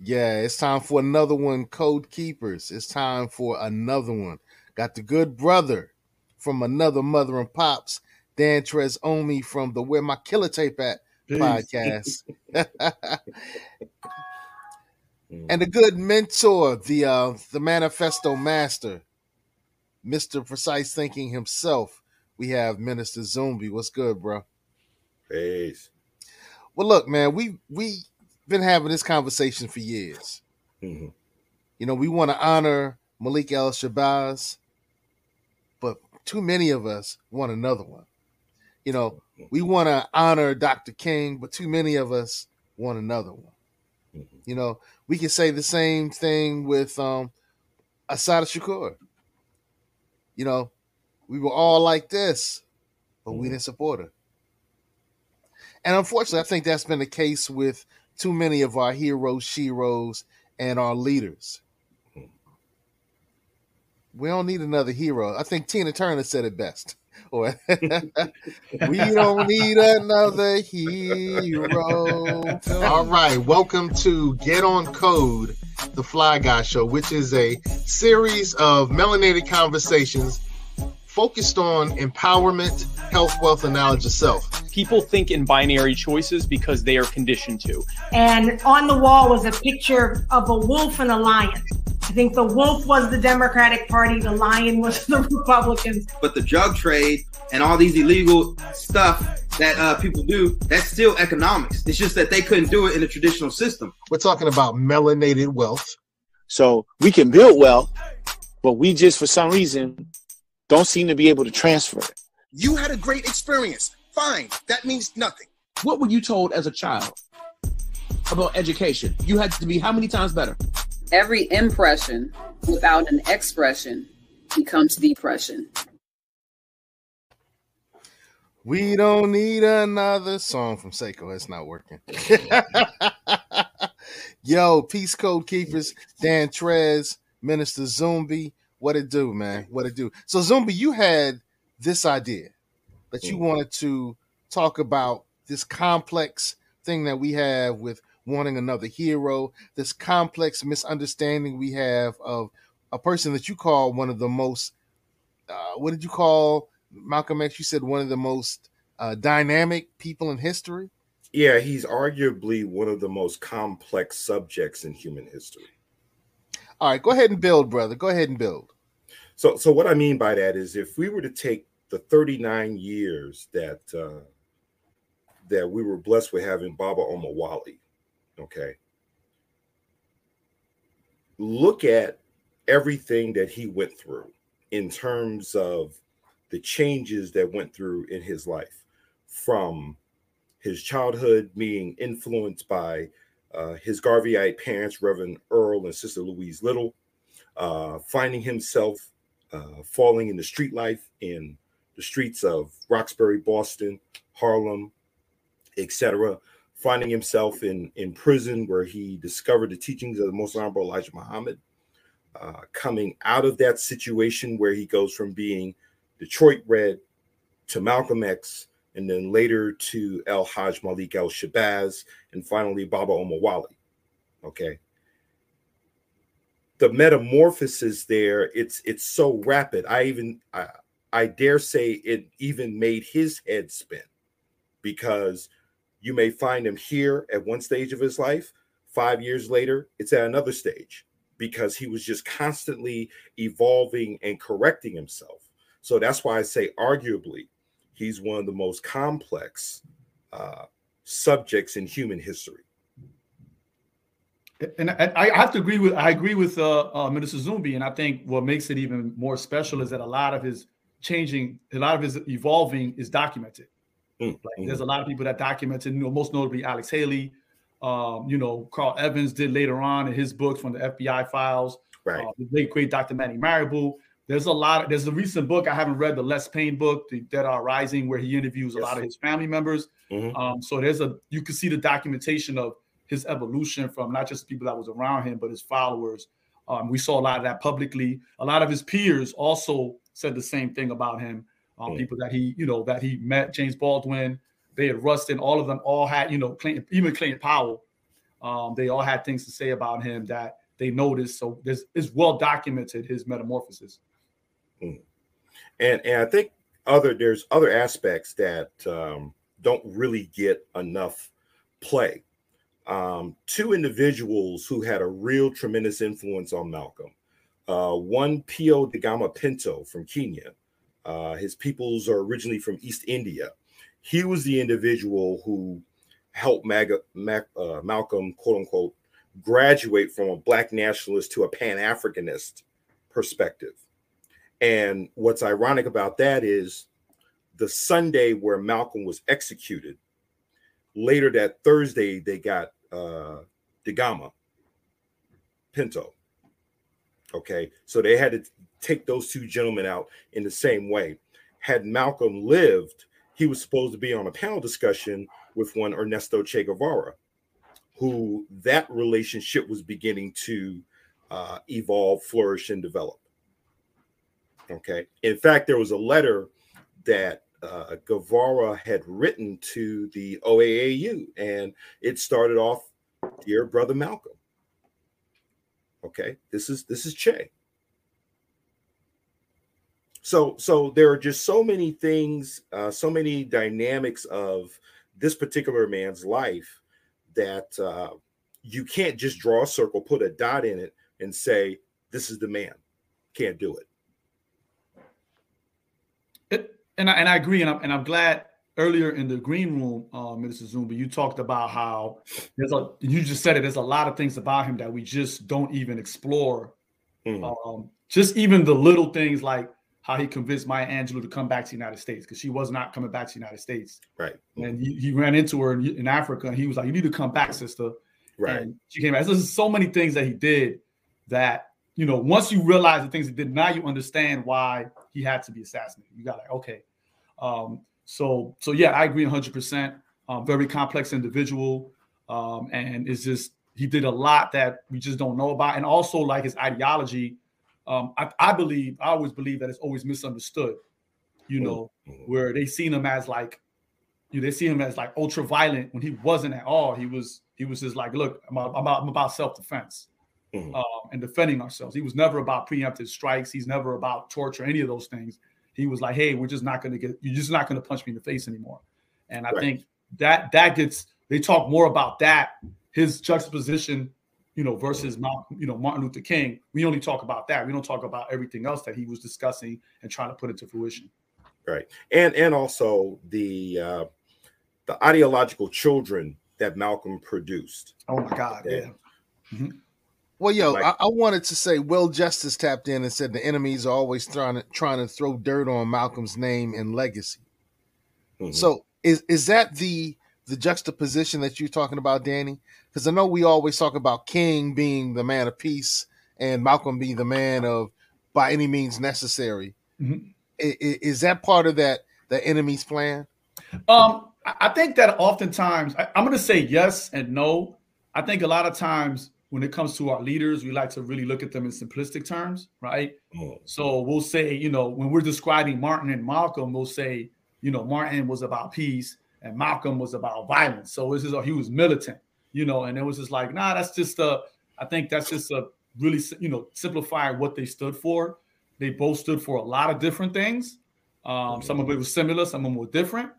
Yeah, it's time for another one, Code Keepers. It's time for another one. Got the good brother from another mother and pops, Dan Trez Omi from the Where My Killer Tape At Peace. podcast. and a good mentor, the uh the manifesto master, Mr. Precise Thinking himself. We have Minister Zumbi. What's good, bro? Peace. Well, look, man, we we been having this conversation for years. Mhm. You know, we want to honor Malik El Shabazz, but too many of us want another one. You know, we want to honor Dr. King, but too many of us want another one. Mhm. You know, we can say the same thing with um Assata Shakur. You know, we were all like this, but we Mhm. didn't support her. And unfortunately, I think that's been the case with too many of our heroes, sheroes, and our leaders. We don't need another hero. I think Tina Turner said it best. We don't need another hero. All right, welcome to Get On Code, the Fly Guy Show, which is a series of melanated conversations focused on empowerment, health, wealth, and knowledge of self. people think in binary choices because they are conditioned to. and on the wall was a picture of a wolf and a lion. I think the wolf was the Democratic Party, the lion was the Republicans. but the drug trade and all these illegal stuff that uh, people do, that's still economics. It's just that they couldn't do it in the traditional system. We're talking about melanated wealth. So we can build wealth, but we just for some reason don't seem to be able to transfer it. You had a great experience. Fine. That means nothing. What were you told as a child about education? You had to be how many times better? Every impression without an expression becomes depression. We don't need another song from Seiko. It's not working. Yo, Peace Code Keepers, Dan Trez, Minister Zumbi. What it do, man? What it do? So, Zumbi, you had this idea that you wanted to talk about this complex thing that we have with wanting another hero, this complex misunderstanding we have of a person that you call one of the most, uh, what did you call Malcolm X? You said one of the most uh, dynamic people in history. Yeah, he's arguably one of the most complex subjects in human history. All right, go ahead and build, brother. Go ahead and build. So, so what I mean by that is, if we were to take the 39 years that uh, that we were blessed with having Baba Omowale, okay, look at everything that he went through in terms of the changes that went through in his life, from his childhood being influenced by uh, his Garveyite parents, Reverend Earl and Sister Louise Little, uh, finding himself uh, falling into street life in the streets of Roxbury, Boston, Harlem, etc. Finding himself in in prison where he discovered the teachings of the Most Honorable Elijah Muhammad. Uh, coming out of that situation where he goes from being Detroit Red to Malcolm X, and then later to El Hajj Malik El Shabazz, and finally Baba Omowale. Okay. The metamorphosis there, it's it's so rapid. I even I, I dare say it even made his head spin because you may find him here at one stage of his life, five years later, it's at another stage because he was just constantly evolving and correcting himself. So that's why I say, arguably, he's one of the most complex uh, subjects in human history. And I, I have to agree with I agree with uh, uh, Minister Zumbi, and I think what makes it even more special is that a lot of his changing, a lot of his evolving is documented. Mm, Like, there's a lot of people that documented, you know, most notably Alex Haley. Um, you know, Karl Evanzz did later on in his books from the FBI files. Right. Uh, the late great Dr. Manny Marable. There's a lot. Of, there's a recent book I haven't read, the Les Payne book, The Dead Are Rising, where he interviews a lot of his family members. Mhm. Um, so there's a you can see the documentation of his evolution from not just people that was around him, but his followers. Um, we saw a lot of that publicly. A lot of his peers also said the same thing about him. Um, Mm. People that he, you know, that he met, James Baldwin, they Bayard Rustin, all of them all had, you know, Clayton, even Clayton Powell. Um, they all had things to say about him that they noticed. So this is well documented his metamorphosis. Mm. And and I think other there's other aspects that um, don't really get enough play. Um, two individuals who had a real tremendous influence on Malcolm. Uh, one Pio de Gama Pinto from Kenya. Uh, his peoples are originally from East India. He was the individual who helped Maga, Mac, uh, Malcolm, quote unquote, graduate from a black nationalist to a Pan Africanist perspective. And what's ironic about that is the Sunday where Malcolm was executed, later that Thursday, they got uh, Dagama Pinto. Okay, so they had to take those two gentlemen out in the same way. Had Malcolm lived, he was supposed to be on a panel discussion with one Ernesto Che Guevara, who that relationship was beginning to uh, evolve, flourish, and develop. Okay. In fact, there was a letter that uh, Guevara had written to the OAAU, and it started off, "Dear Brother Malcolm." Okay, this is this is Che. So so there are just so many things, uh, so many dynamics of this particular man's life that uh, you can't just draw a circle, put a dot in it, and say this is the man. Can't do it. It, and I, and I agree, and I'm, and I'm glad earlier in the green room, uh, Minister Zumbi, you talked about how there's a you just said it. There's a lot of things about him that we just don't even explore. Mm-hmm. Um, just even the little things like how he convinced Maya Angelou to come back to the United States because she was not coming back to the United States. Right. And he, he ran into her in, in, Africa, and he was like, "You need to come back, sister." Right. And she came back. So there's so many things that he did that you know. Once you realize the things he did, now you understand why he had to be assassinated. You got like, okay. Um, so so yeah, I agree 100. Um, percent Very complex individual, um, and it's just he did a lot that we just don't know about, and also like his ideology um, I, I, believe, I always believe that it's always misunderstood, you know, mm-hmm. where they seen him as like, you know, they see him as like ultra violent when he wasn't at all. He was, he was just like, look, I'm about, I'm about self defense mm-hmm. um, and defending ourselves. He was never about preemptive strikes. He's never about torture, any of those things. He was like, hey, we're just not going to get, you're just not going to punch me in the face anymore. And I right. think that that gets, they talk more about that, his juxtaposition you know, versus you know Martin Luther King. We only talk about that. We don't talk about everything else that he was discussing and trying to put into fruition. Right, and and also the uh, the ideological children that Malcolm produced. Oh my God! Yeah. Mm-hmm. Well, yo, like, I, I, wanted to say Will Justice tapped in and said the enemies are always trying to trying to throw dirt on Malcolm's name and legacy. Mm-hmm. So is is that the the juxtaposition that you're talking about, Danny? Because I know we always talk about King being the man of peace and Malcolm being the man of by any means necessary. Mm-hmm. Is, is, that part of that the enemy's plan? Um, I think that oftentimes I, I'm going to say yes and no. I think a lot of times when it comes to our leaders, we like to really look at them in simplistic terms, right? Oh. So we'll say, you know, when we're describing Martin and Malcolm, we'll say, you know, Martin was about peace and Malcolm was about violence. So it's just he was militant, you know, and it was just like, nah, that's just a. I think that's just a really, you know, simplifying what they stood for. They both stood for a lot of different things. Um, some of it was similar, some of them were different.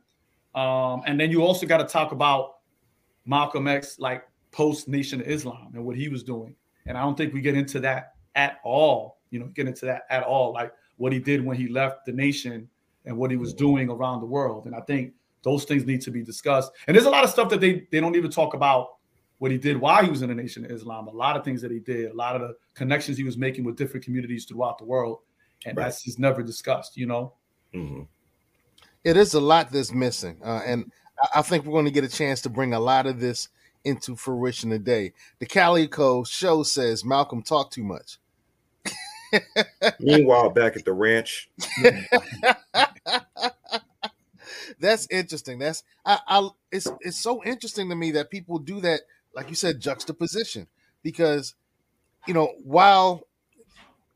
Um, and then you also got to talk about Malcolm X, like post Nation of Islam and what he was doing. And I don't think we get into that at all. You know, get into that at all, like what he did when he left the nation and what he was doing around the world. And I think those things need to be discussed. And there's a lot of stuff that they they don't even talk about what he did while he was in the Nation of Islam. A lot of things that he did, a lot of the connections he was making with different communities throughout the world, and right. that's just never discussed. You know. Mm-hmm. It is a lot that's missing, uh, and I think we're going to get a chance to bring a lot of this into fruition today. The Calico show says Malcolm talked too much. Meanwhile, back at the ranch. that's interesting. That's I, I it's it's so interesting to me that people do that, like you said, juxtaposition. Because, you know, while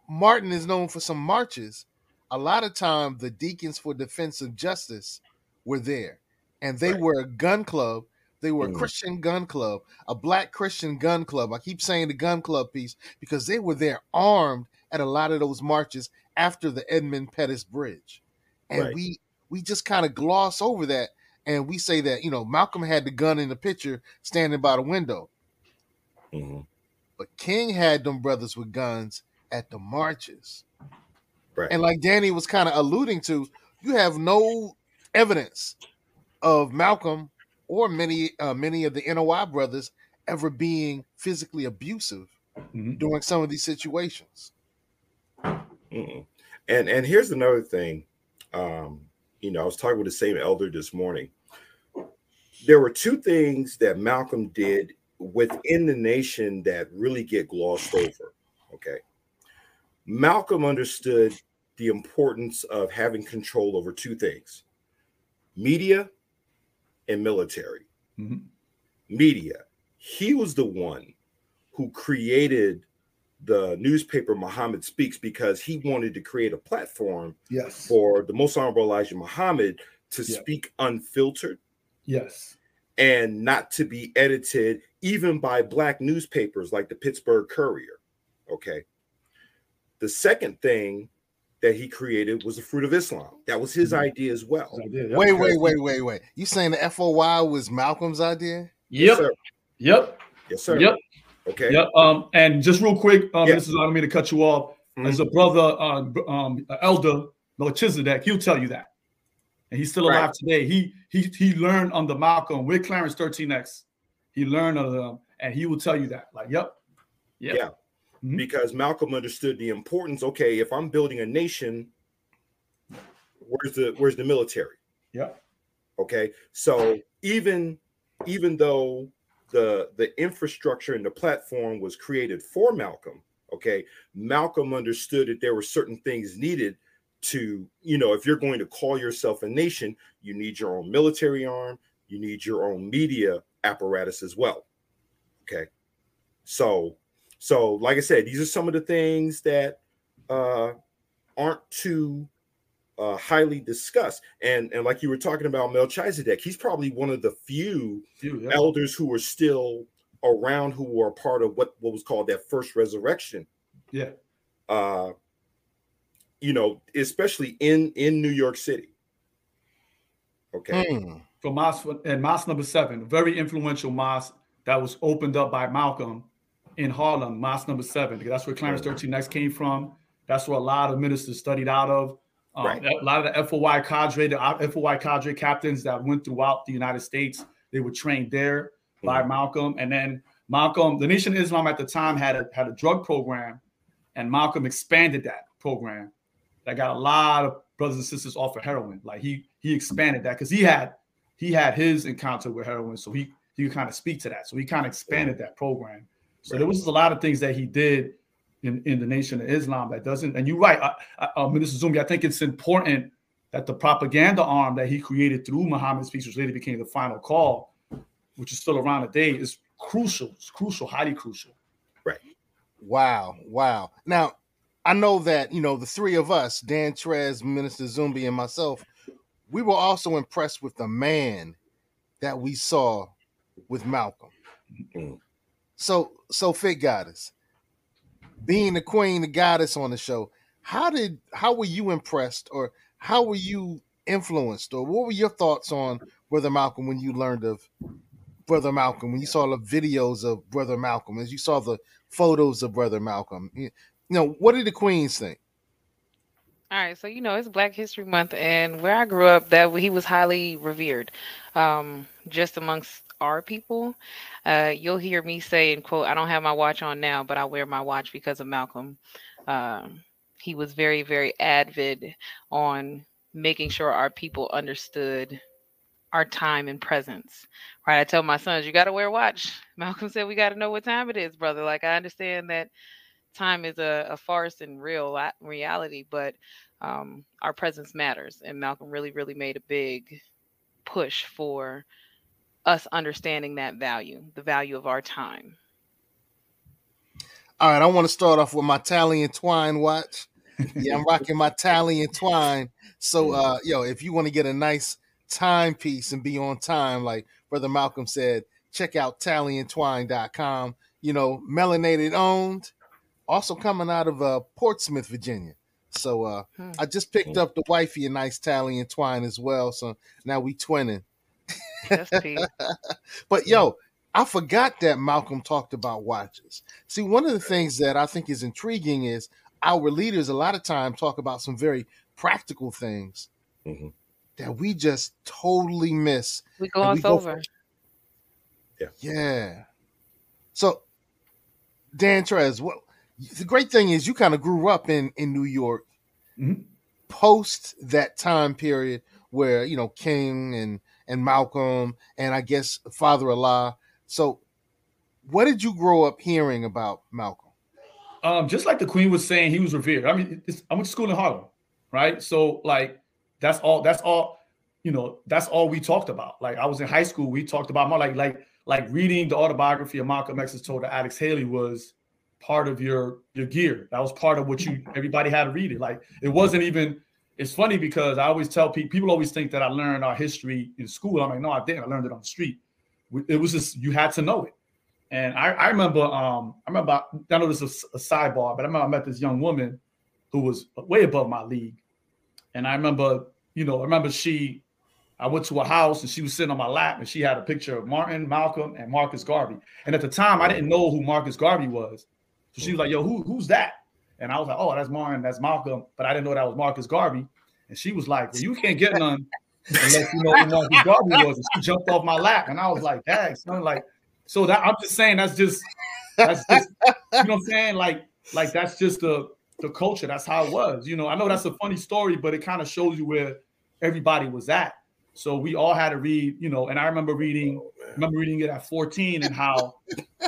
Martin is known for some marches, a lot of time the Deacons for Defense of Justice were there. And they right. were a gun club, They were a Mm. Christian gun club, a black Christian gun club. I keep saying the gun club piece because they were there armed at a lot of those marches after the Edmund Pettus Bridge. And Right. we we just kind of gloss over that and we say that, you know, Malcolm had the gun in the picture standing by the window. Mhm. But King had them brothers with guns at the marches. Right. And like Danny was kind of alluding to, you have no evidence of Malcolm or many uh, many of the NOI brothers ever being physically abusive Mhm. during some of these situations. Mm-mm. And and here's another thing. Um, you know, I was talking with the same elder this morning. There were two things that Malcolm did within the nation that really get glossed over. Okay. Malcolm understood the importance of having control over two things media and military. Mhm. Media. He was the one who created the newspaper Muhammad Speaks because he wanted to create a platform Yes. for the most honorable Elijah Muhammad to Yeah. speak unfiltered Yes. and not to be edited even by black newspapers like the Pittsburgh Courier. Okay. The second thing that he created was the fruit of Islam. That was his idea as well. I did, yep. Wait, wait, wait, wait, wait. You saying the FOI was Malcolm's idea? Yep. sir. Yep. Yes, sir. Yep. Okay. Yep. Um, and just real quick, um, Yeah. this is I don't mean to cut you off. Mhm. As a brother, uh, b- um, elder Melchizedek, he'll tell you that, and he's still alive Right. today. He he he learned under Malcolm with Clarence 13X. He learned under them, and he will tell you that. Like, yep, yep. Yeah. Mhm. Because Malcolm understood the importance. Okay, if I'm building a nation, where's the where's the military? Yeah. Okay. So even even though the the infrastructure and the platform was created for Malcolm, okay, Malcolm understood that there were certain things needed to, you know, if you're going to call yourself a nation, you need your own military arm, you need your own media apparatus as well. Okay. So so like I said, these are some of the things that uh aren't too uh, highly discussed. And and like you were talking about Melchizedek, he's probably one of the few You, yep. elders who are still around who were a part of what, what was called that first resurrection. yeah. Uh, you know, especially in in New York City. Okay. Hmm. from mosque and mosque number seven, very influential mosque that was opened up by Malcolm in Harlem, mosque number seven. because That's where Clarence 13X came from. That's where a lot of ministers studied out of. Um, Right. A lot of the FOI cadre, the FOI cadre captains that went throughout the United States, they were trained there by Malcolm. And then Malcolm, the Nation of Islam at the time had a had a drug program, and Malcolm expanded that program. That got a lot of brothers and sisters off of heroin. Like he he expanded that because he had he had his encounter with heroin, so he he could kind of speak to that. So he kind of expanded that program. So there was a lot of things that he did in, in the Nation of Islam that doesn't. And you're right, uh, uh, Minister Zumbi. I think it's important that the propaganda arm that he created through Muhammad Speaks, which later became the final call, which is still around today, is crucial. It's crucial, highly crucial. Right. Wow, wow. Now, I know that, you know, the three of us, Dan Trez, Minister Zumbi, and myself, we were also impressed with the man that we saw with Malcolm. Mm. So, so Fit Goddess, being the queen, the goddess on the show, how did how were you impressed or how were you influenced or what were your thoughts on Brother Malcolm when you learned of Brother Malcolm, when you saw the videos of Brother Malcolm, as you saw the photos of Brother Malcolm? You know, what did the queens think? All right, so you know it's Black History Month, and where I grew up, that he was highly revered, um, just amongst our people. Uh, you'll hear me say, "and quote," I don't have my watch on now, but I wear my watch because of Malcolm. Um, he was very, very avid on making sure our people understood our time and presence. Right? I tell my sons, "You got to wear a watch." Malcolm said, "We got to know what time it is, brother." Like I understand that time is a, a farce and real reality, but um, our presence matters. And Malcolm really, really made a big push for us understanding that value, the value of our time. All right, I want to start off with my Tally and Twine watch. Yeah, I'm rocking my Tally and Twine. So, uh, yo, if you want to get a nice timepiece and be on time, like Brother Malcolm said, check out tallyandtwine.com. You know, melanated owned, also coming out of uh, Portsmouth, Virginia. So uh, Hmm. I just picked up the wifey a nice tally and twine as well. So now we twinning. That's Pete. But yo, I forgot that Malcolm talked about watches. See, one of the things that I think is intriguing is our leaders a lot of times talk about some very practical things Mhm. that we just totally miss. We and gloss go for- over. Yeah. Yeah. So, Dan Trez, what the great thing is you kind of grew up in in New York Mhm. post that time period where you know King and and Malcolm and I guess Father Allah. So, what did you grow up hearing about Malcolm? Um, just like the Queen was saying, he was revered. I mean, I went to school in Harlem, right? So like that's all. That's all. You know, that's all we talked about. Like I was in high school, we talked about more like like like reading the autobiography of Malcolm X is told to Alex Haley was part of your your gear. That was part of what you everybody had to read it. Like it wasn't even. It's funny because I always tell people. People always think that I learned our history in school. I'm like, no, I didn't. I learned it on the street. It was just you had to know it. And I, I remember, um, I remember, I know this is a sidebar, but I remember I met this young woman who was way above my league. And I remember, you know, I remember she, I went to a house and she was sitting on my lap and she had a picture of Martin, Malcolm, and Marcus Garvey. And at the time, I didn't know who Marcus Garvey was. So she was like, yo, who, who's that? And I was like, oh, that's Martin, that's Malcolm. But I didn't know that was Marcus Garvey. And she was like, well, you can't get none unless you know who Marcus Garvey was. And she jumped off my lap. And I was like, dang, son, like, so that I'm just saying that's just that's just you know what I'm saying? Like, like that's just the the culture. That's how it was. You know, I know that's a funny story, but it kind of shows you where everybody was at. So we all had to read, you know, and I remember reading, remember reading it at 14 and how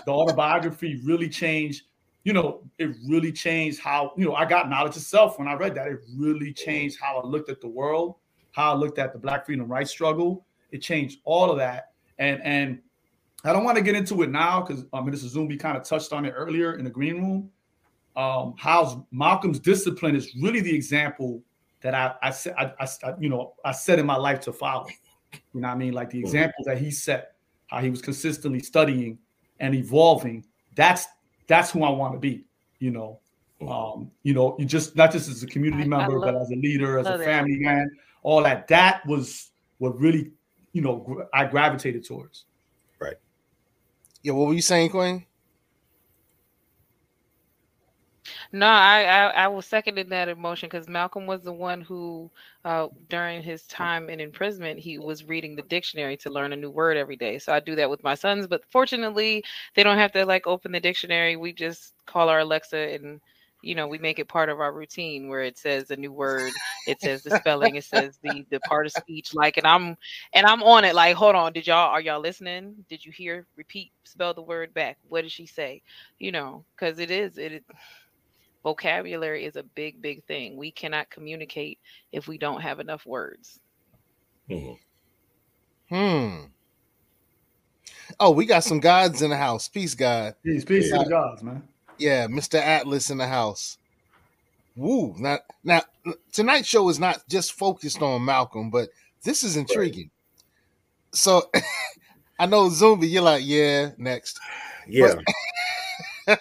the autobiography really changed, you know, it really changed how, you know, I got knowledge of self when I read that. It really changed how I looked at the world, how I looked at the black freedom rights struggle. It changed all of that. And and I don't want to get into it now because um, Mr. Zumbi kind of touched on it earlier in the green room. Um, how Malcolm's discipline is really the example that I, I said, I, I, you know, I set in my life to follow. You know what I mean? Like the example that he set, how he was consistently studying and evolving. That's that's who I want to be. You know, um, you know, you just not just as a community I- I member, but as a leader, as a love that. family man, all that. That was what really, you know, gr- I gravitated towards. Right. Yeah, what were you saying, Queen? No, I, I I was seconding that emotion because Malcolm was the one who, uh, during his time in imprisonment, he was reading the dictionary to learn a new word every day. So I do that with my sons, but fortunately, they don't have to like open the dictionary. We just call our Alexa and you know we make it part of our routine where it says a new word, it says the spelling, it says the the part of speech. Like, and I'm and I'm on it. Like, hold on, did y'all are y'all listening? Did you hear? Repeat, spell the word back. What did she say? You know, because it is it. It vocabulary is a big big thing we cannot communicate if we don't have enough words Hmm. Oh, we got some gods in the house. Peace, God. Peace, peace to Yeah. the gods, man. Yeah, Mr. Atlas in the house. Woo. Now, now tonight's show is not just focused on Malcolm, but this is intriguing. So I know Zumbi, you're like, yeah, next. yeah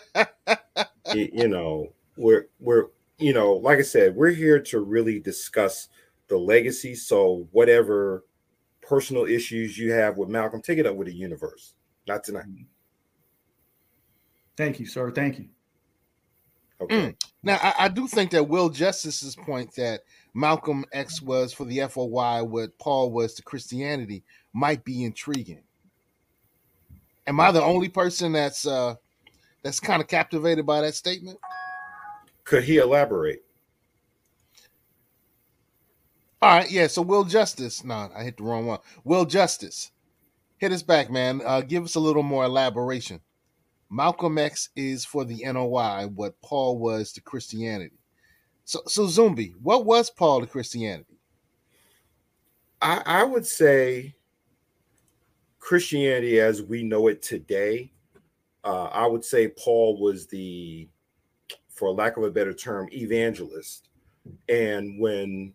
you, you know we're we're you know like i said we're here to really discuss the legacy so whatever personal issues you have with malcolm take it up with the universe not tonight Thank you, sir. Thank you. okay Now, I, I do think that Will Justice's point that Malcolm X was for the FOI what Paul was to Christianity might be intriguing. Am I the only person that's uh that's kind of captivated by that statement? Could he elaborate All right, yeah. So Will Justice, no, I hit the wrong one. Will Justice, hit us back, man. Uh, give us a little more elaboration. Malcolm X is for the NOI what Paul was to Christianity. So, so Zumbi, what was Paul to Christianity? I, I would say Christianity as we know it today, uh, I would say Paul was the, for lack of a better term, evangelist. And when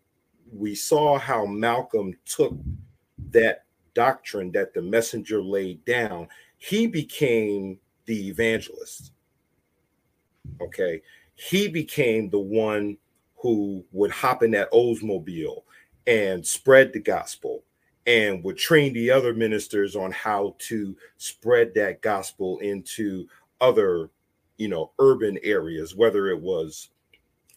we saw how Malcolm took that doctrine that the messenger laid down, he became the evangelist. Okay. He became the one who would hop in that Oldsmobile and spread the gospel and would train the other ministers on how to spread that gospel into other, you know, urban areas, whether it was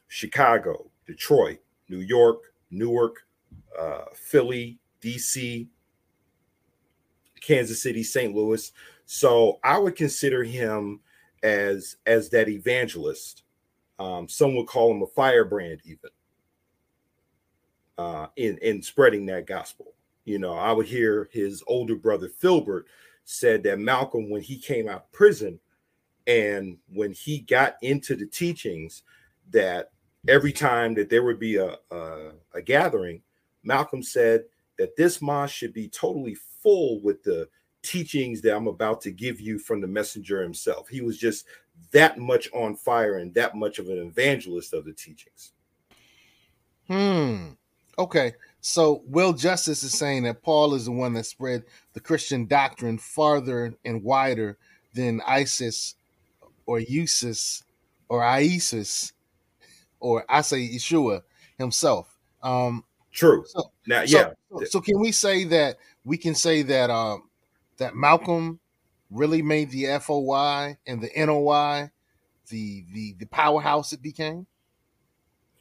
Chicago, Detroit, New York, Newark, uh, Philly, DC, Kansas City, St. Louis. So I would consider him as as that evangelist. Um, some would call him a firebrand, even uh, in in spreading that gospel. You know, I would hear his older brother Philbert said that Malcolm, when he came out of prison, and when he got into the teachings, that every time that there would be a, a, a gathering, Malcolm said that this mosque should be totally full with the teachings that I'm about to give you from the messenger himself. He was just that much on fire and that much of an evangelist of the teachings. Hmm. Okay. So Will Justice is saying that Paul is the one that spread the Christian doctrine farther and wider than ISIS or USIS or ISIS or I say Yeshua himself. Um True. So, now, yeah. So, so can we say that we can say that um that Malcolm really made the FOI and the NOI the the the powerhouse it became?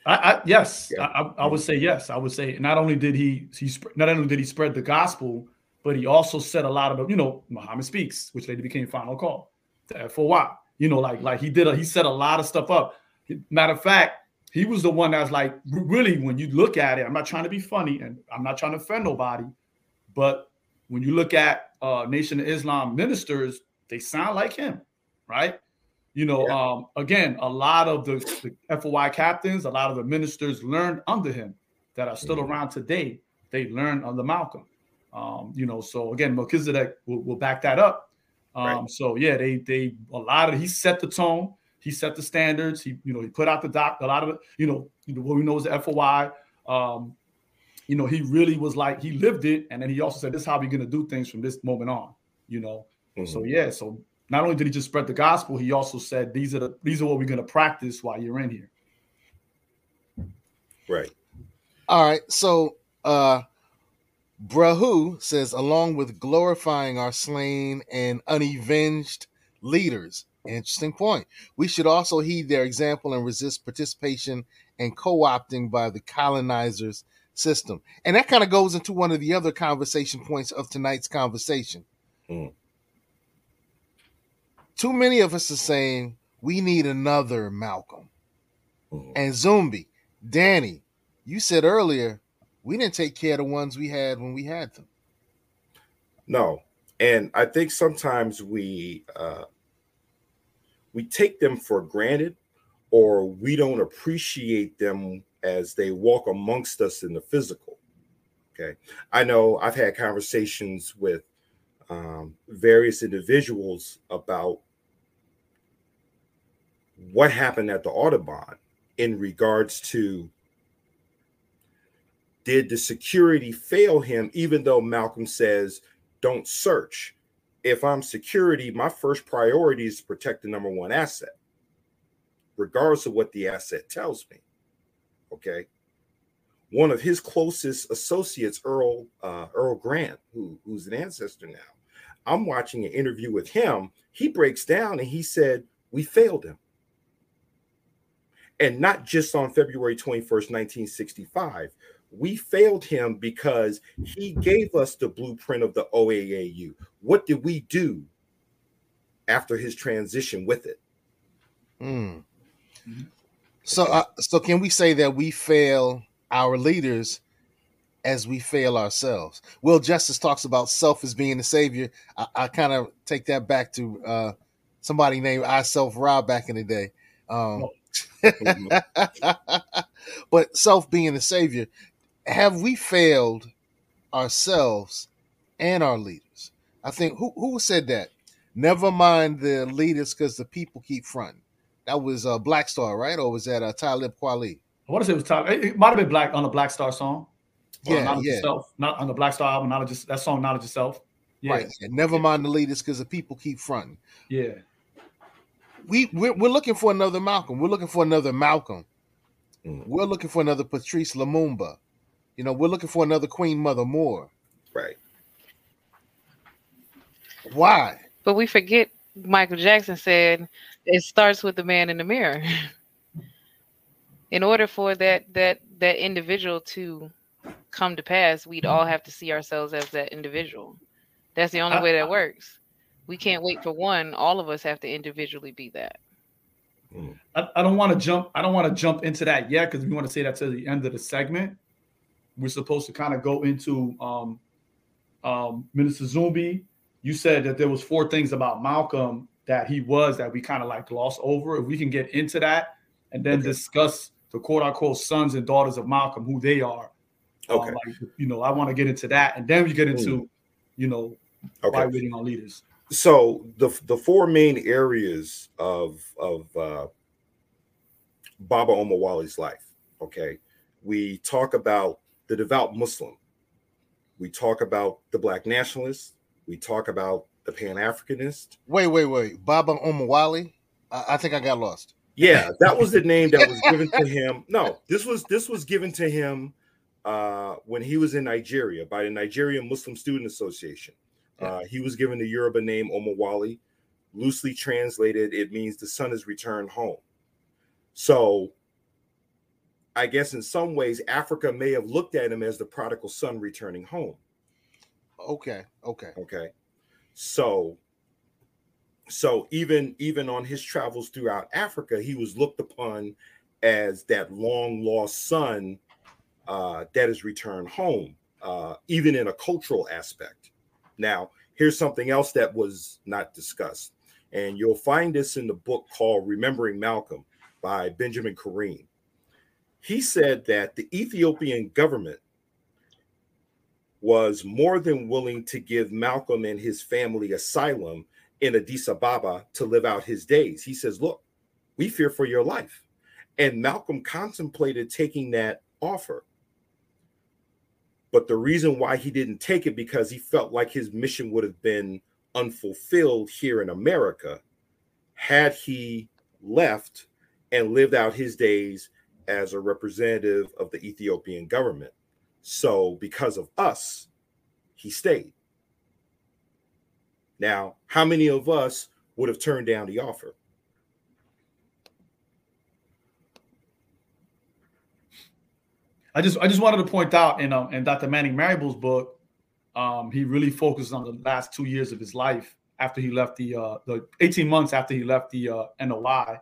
I, I yes, yeah. I, I, would say yes. I would say not only did he he not only did he spread the gospel, but he also said a lot of you know Muhammad speaks, which later became Final Call, the FOY. You know, like like he did a, he set a lot of stuff up. Matter of fact, he was the one that's like really when you look at it. I'm not trying to be funny and I'm not trying to offend nobody, but when you look at uh, Nation of Islam ministers, they sound like him, right? You know, yeah. um, again, a lot of the, the FOI captains, a lot of the ministers learned under him that are still mm-hmm. around today. They learned under Malcolm. Um, you know, so again, Melchizedek will, will back that up. Um, right. So yeah, they they a lot of he set the tone, he set the standards. He you know he put out the doc a lot of you know what we know is the FOI. Um, you know, he really was like he lived it, and then he also said, "This is how we're going to do things from this moment on." You know, mm-hmm. so yeah. So not only did he just spread the gospel, he also said, "These are the these are what we're going to practice while you're in here." Right. All right. So, uh, Brahu says, along with glorifying our slain and unavenged leaders. Interesting point. We should also heed their example and resist participation and co opting by the colonizers system. And that kind of goes into one of the other conversation points of tonight's conversation. Mm. Too many of us are saying we need another Malcolm. Mm. And Zumbi, Danny, you said earlier we didn't take care of the ones we had when we had them. No. And I think sometimes we uh we take them for granted or we don't appreciate them as they walk amongst us in the physical. Okay. I know I've had conversations with um, various individuals about what happened at the Audubon in regards to did the security fail him, even though Malcolm says, don't search. If I'm security, my first priority is to protect the number one asset, regardless of what the asset tells me. Okay. One of his closest associates, Earl uh, Earl Grant, who, who's an ancestor now, I'm watching an interview with him. He breaks down and he said, We failed him. And not just on February 21st, 1965. We failed him because he gave us the blueprint of the OAAU. What did we do after his transition with it? Mm. So, uh, so can we say that we fail our leaders as we fail ourselves? Will Justice talks about self as being the savior. I, I kind of take that back to uh, somebody named I Self Rob back in the day. Um, but self being the savior, have we failed ourselves and our leaders? I think who who said that? Never mind the leaders because the people keep fronting. That was uh, Black Star, right? Or was that uh, Talib Kweli? I want to say it was Talib. It might have been Black on a Black Star song. Yeah, knowledge yeah. Yourself. Not on the Black Star album, knowledge that song, knowledge yourself. Yeah, Right. And never mind the leaders because the people keep fronting. yeah. We we're, we're looking for another Malcolm. We're looking for another Malcolm. Mm. We're looking for another Patrice Lumumba. You know, we're looking for another Queen Mother Moore. Right. Why? But we forget Michael Jackson said it starts with the man in the mirror. in order for that that that individual to come to pass, we'd all have to see ourselves as that individual. That's the only I- way that works. We can't wait for one. All of us have to individually be that. Mm. I, I don't want to jump. I don't want to jump into that yet because we want to say that to the end of the segment. We're supposed to kind of go into um, um, Minister Zumbi. You said that there was four things about Malcolm that he was that we kind of like glossed over. If we can get into that and then discuss the quote unquote sons and daughters of Malcolm, who they are. um, Okay. like, you know, I want to get into that, and then we get into, you know, Okay. waiting on leaders. so the the four main areas of of uh, Baba Omowale's life. Okay, we talk about the devout Muslim. We talk about the black nationalist. We talk about the Pan Africanist. Wait, wait, wait. Baba Omowale? I, I think I got lost. Yeah, that was the name that was given to him. No, this was this was given to him uh, when he was in Nigeria by the Nigerian Muslim Student Association. Uh, he was given the Yoruba name Omowale. Loosely translated, it means the son has returned home. So, I guess in some ways, Africa may have looked at him as the prodigal son returning home. Okay, okay. Okay. So so even even on his travels throughout Africa, he was looked upon as that long lost son uh, that is returned home, uh, even in a cultural aspect. Now, here's something else that was not discussed, and you'll find this in the book called "Remembering Malcolm" by Benjamin Karim. He said that the Ethiopian government was more than willing to give Malcolm and his family asylum in Addis Ababa to live out his days. He says, Look, we fear for your life. And Malcolm contemplated taking that offer. But the reason why he didn't take it because he felt like his mission would have been unfulfilled here in America had he left and lived out his days as a representative of the Ethiopian government. So, because of us, he stayed. Now, how many of us would have turned down the offer? I just I just wanted to point out in um in Dr. Manning Marable's book, um, he really focused on the last two years of his life after he left the uh the 18 months after he left the uh NOI.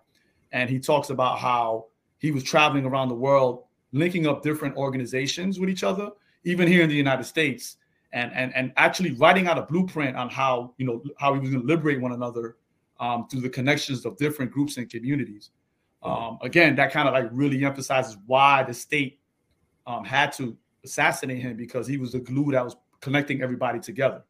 And he talks about how he was traveling around the world, linking up different organizations with each other, even here in the United States, and and and actually writing out a blueprint on how you know how he was going to liberate one another um, through the connections of different groups and communities. Um, again, that kind of like really emphasizes why the state um, had to assassinate him because he was the glue that was connecting everybody together.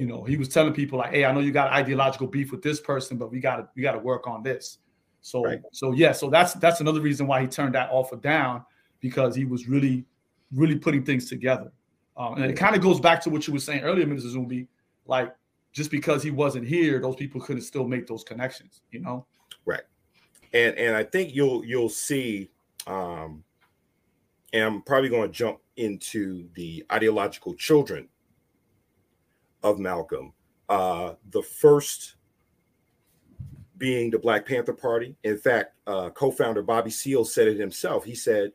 You know, he was telling people like, "Hey, I know you got ideological beef with this person, but we got to we got to work on this." So, so yeah, so that's that's another reason why he turned that offer down because he was really, really putting things together. Um, and it kind of goes back to what you were saying earlier, Mr. Zumbi. Like, just because he wasn't here, those people couldn't still make those connections. You know, Right. And and I think you'll you'll see um and I'm probably going to jump into the ideological children of Malcolm. Uh the first being the Black Panther Party. In fact, uh, co-founder Bobby Seale said it himself. He said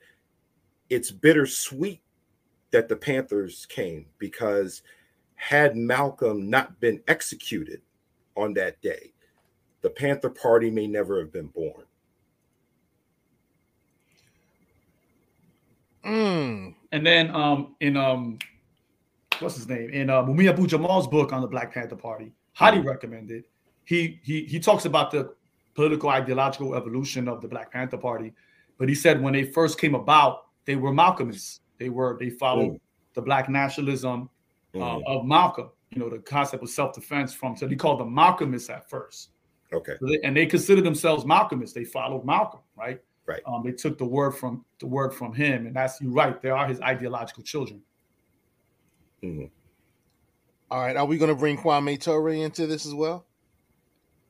it's bittersweet that the Panthers came because had Malcolm not been executed on that day, the Panther Party may never have been born. Mm. And then um in um what's his name in uh, Mumia Abu Jamal's book on the Black Panther Party, highly recommended. He he he talks about the political ideological evolution of the Black Panther Party, but he said when they first came about, they were Malcolmists. They were they followed Mm. the Black nationalism uh, Mhm. of Malcolm. You know the concept of self defense from so he called them Malcolmists at first. Okay. So they, and they considered themselves Malcolmists. They followed Malcolm, right? Right. Um, they took the word from the word from him, and that's you're right. They are his ideological children. Mhm. All right, are we going to bring Kwame Ture into this as well?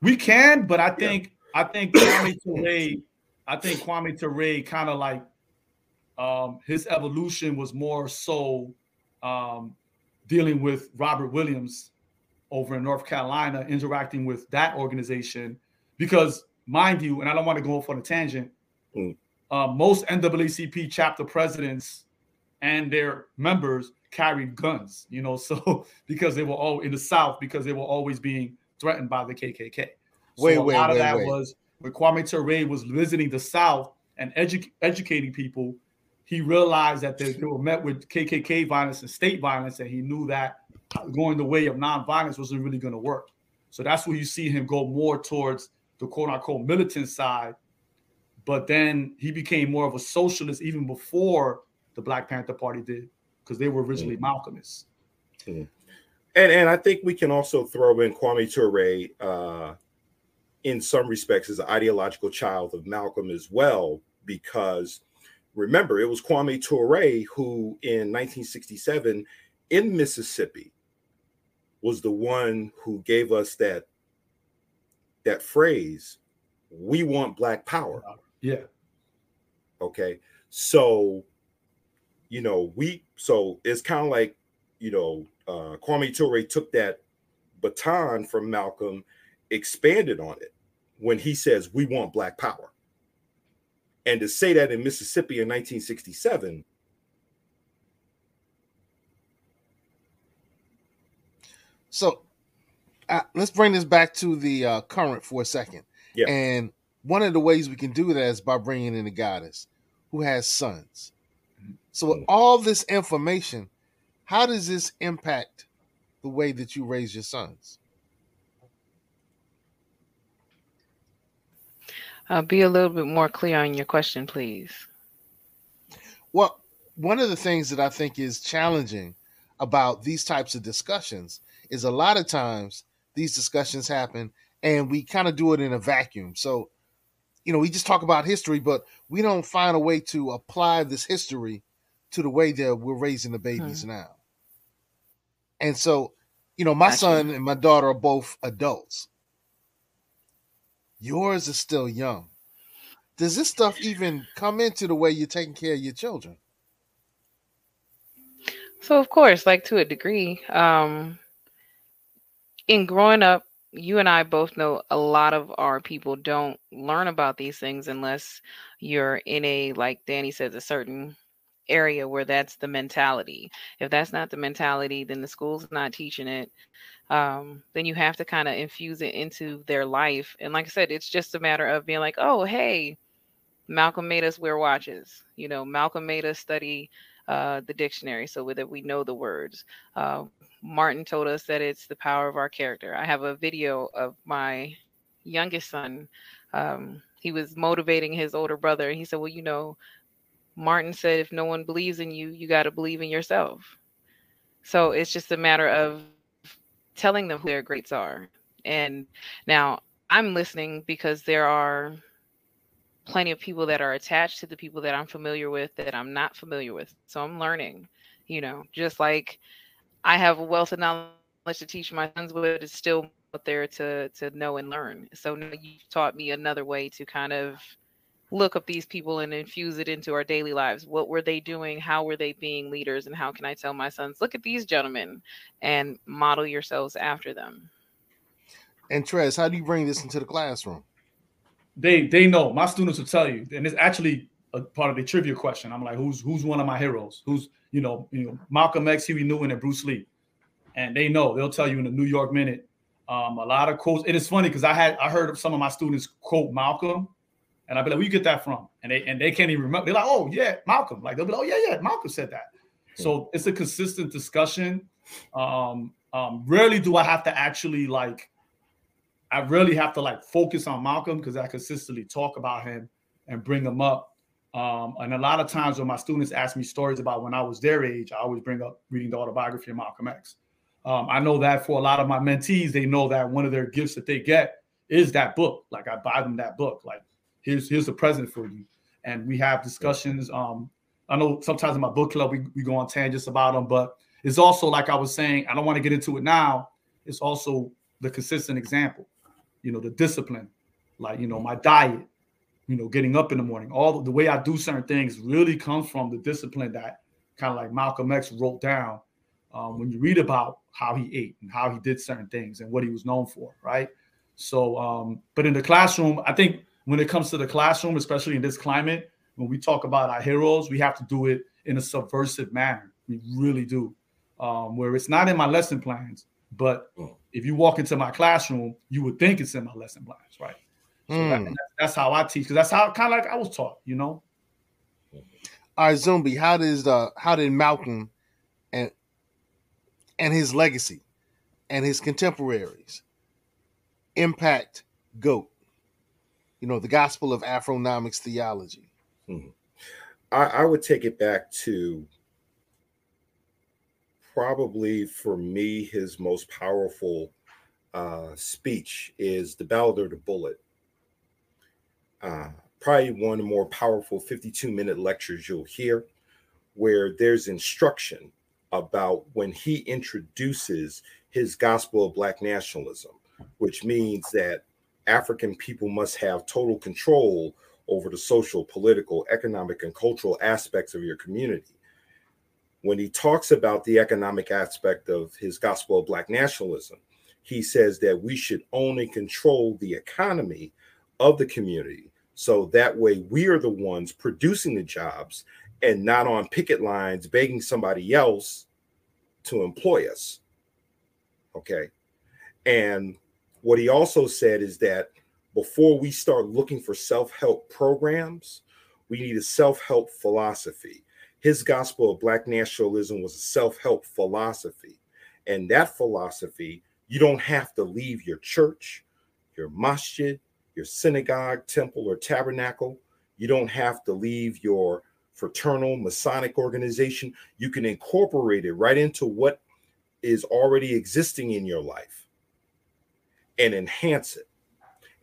We can, but I think I think Kwame Ture, I think Kwame Ture kind of like um, his evolution was more so um, dealing with Robert Williams over in North Carolina, interacting with that organization, because mind you, and I don't want to go off on a tangent. Mm. Uh, most NAACP chapter presidents and their members carried guns, you know, so because they were all in the South, because they were always being threatened by the KKK. So Wait, a wait, lot of wait, that wait. was when Kwame Ture was visiting the South and edu- educating people. He realized that they, they were met with KKK violence and state violence, and he knew that going the way of nonviolence wasn't really going to work. So that's where you see him go more towards the quote unquote militant side. But then he became more of a socialist even before the Black Panther Party did, because they were originally Malcolmists. And and I think we can also throw in Kwame Ture uh, in some respects as an ideological child of Malcolm as well, because remember it was Kwame Ture who in 1967 in Mississippi was the one who gave us that that phrase, "We want Black power." Yeah. Okay. So, you know, we so it's kind of like, you know, uh Kwame Ture took that baton from Malcolm, expanded on it when he says we want black power. And to say that in Mississippi in 1967, So uh, let's bring this back to the uh, current for a second. Yeah. And one of the ways we can do that is by bringing in the goddess who has sons. So with all this information, how does this impact the way that you raise your sons? Uh, be a little bit more clear on your question, please. Well, one of the things that I think is challenging about these types of discussions is a lot of times these discussions happen and we kind of do it in a vacuum. So, you know, we just talk about history, but we don't find a way to apply this history to the way that we're raising the babies now. And so, you know, my Gotcha. son and my daughter are both adults. Yours is still young. Does this stuff even come into the way you're taking care of your children? So of course, like to a degree, um, in growing up, you and I both know a lot of our people don't learn about these things unless you're in a, like Danny says, a certain area where that's the mentality. If that's not the mentality, then the school's not teaching it. Um, then you have to kind of infuse it into their life. And like I said, it's just a matter of being like, oh, hey, Malcolm made us wear watches. You know, Malcolm made us study uh, the dictionary so that we know the words. Uh, Martin told us that it's the power of our character. I have a video of my youngest son. Um, he was motivating his older brother. And he said, Well, you know, Martin said, if no one believes in you, you got to believe in yourself. So it's just a matter of telling them who their greats are. And now I'm listening because there are plenty of people that are attached to the people that I'm familiar with that I'm not familiar with. So I'm learning, you know, just like I have a wealth of knowledge to teach my sons, but it's still out there to to know and learn. So now you've taught me another way to kind of look up these people and infuse it into our daily lives. What were they doing? How were they being leaders? And how can I tell my sons, look at these gentlemen and model yourselves after them? And Trez, how do you bring this into the classroom? They they know. My students will tell you, and it's actually a part of the trivia question. I'm like, who's who's one of my heroes? Who's you know, you know, Malcolm X, Huey Newton, and Bruce Lee. And they know. They'll tell you in the New York Minute. Um, a lot of quotes. And it's funny because I had I heard some of my students quote Malcolm, and I'd be like, where you get that from? And they and they can't even remember. They're like, oh yeah, Malcolm. Like they'll be like, oh yeah, yeah, Malcolm said that. So it's a consistent discussion. Um, um, rarely do I have to actually like I really have to like focus on Malcolm because I consistently talk about him and bring him up. Um, and a lot of times when my students ask me stories about when I was their age, I always bring up reading the autobiography of Malcolm X. Um, I know that for a lot of my mentees, they know that one of their gifts that they get is that book. Like I buy them that book. Like here's here's the present for you. and we have discussions. Um, I know sometimes in my book club we, we go on tangents about them, but it's also like I was saying, I don't want to get into it now. It's also the consistent example, you know, the discipline, like you know, my diet, you know, getting up in the morning, all the, way I do certain things really comes from the discipline that kind of like Malcolm X wrote down um, when you read about how he ate and how he did certain things and what he was known for, right? So, um, but in the classroom, I think when it comes to the classroom, especially in this climate, when we talk about our heroes, we have to do it in a subversive manner. We really do, um, where it's not in my lesson plans, but if you walk into my classroom, you would think it's in my lesson plans, right? So Mm. that's, that's how I teach because that's how kind of like I was taught, you know. All right, Zumbi, how does uh how did Malcolm and and his legacy and his contemporaries impact GOAT? You know, the gospel of Afronomics theology. Mhm. I, I would take it back to probably for me his most powerful uh, speech is the Ballot of the Bullet. Uh, probably one of the more powerful 52 minute lectures you'll hear, where there's instruction about when he introduces his gospel of Black nationalism, which means that African people must have total control over the social, political, economic, and cultural aspects of your community. When he talks about the economic aspect of his gospel of Black nationalism, he says that we should and control the economy of the community. So that way we are the ones producing the jobs and not on picket lines begging somebody else to employ us. Okay. And what he also said is that before we start looking for self help programs, we need a self help philosophy. His gospel of Black nationalism was a self help philosophy. And that philosophy, you don't have to leave your church, your masjid, your synagogue, temple, or tabernacle. You don't have to leave your fraternal Masonic organization. You can incorporate it right into what is already existing in your life and enhance it.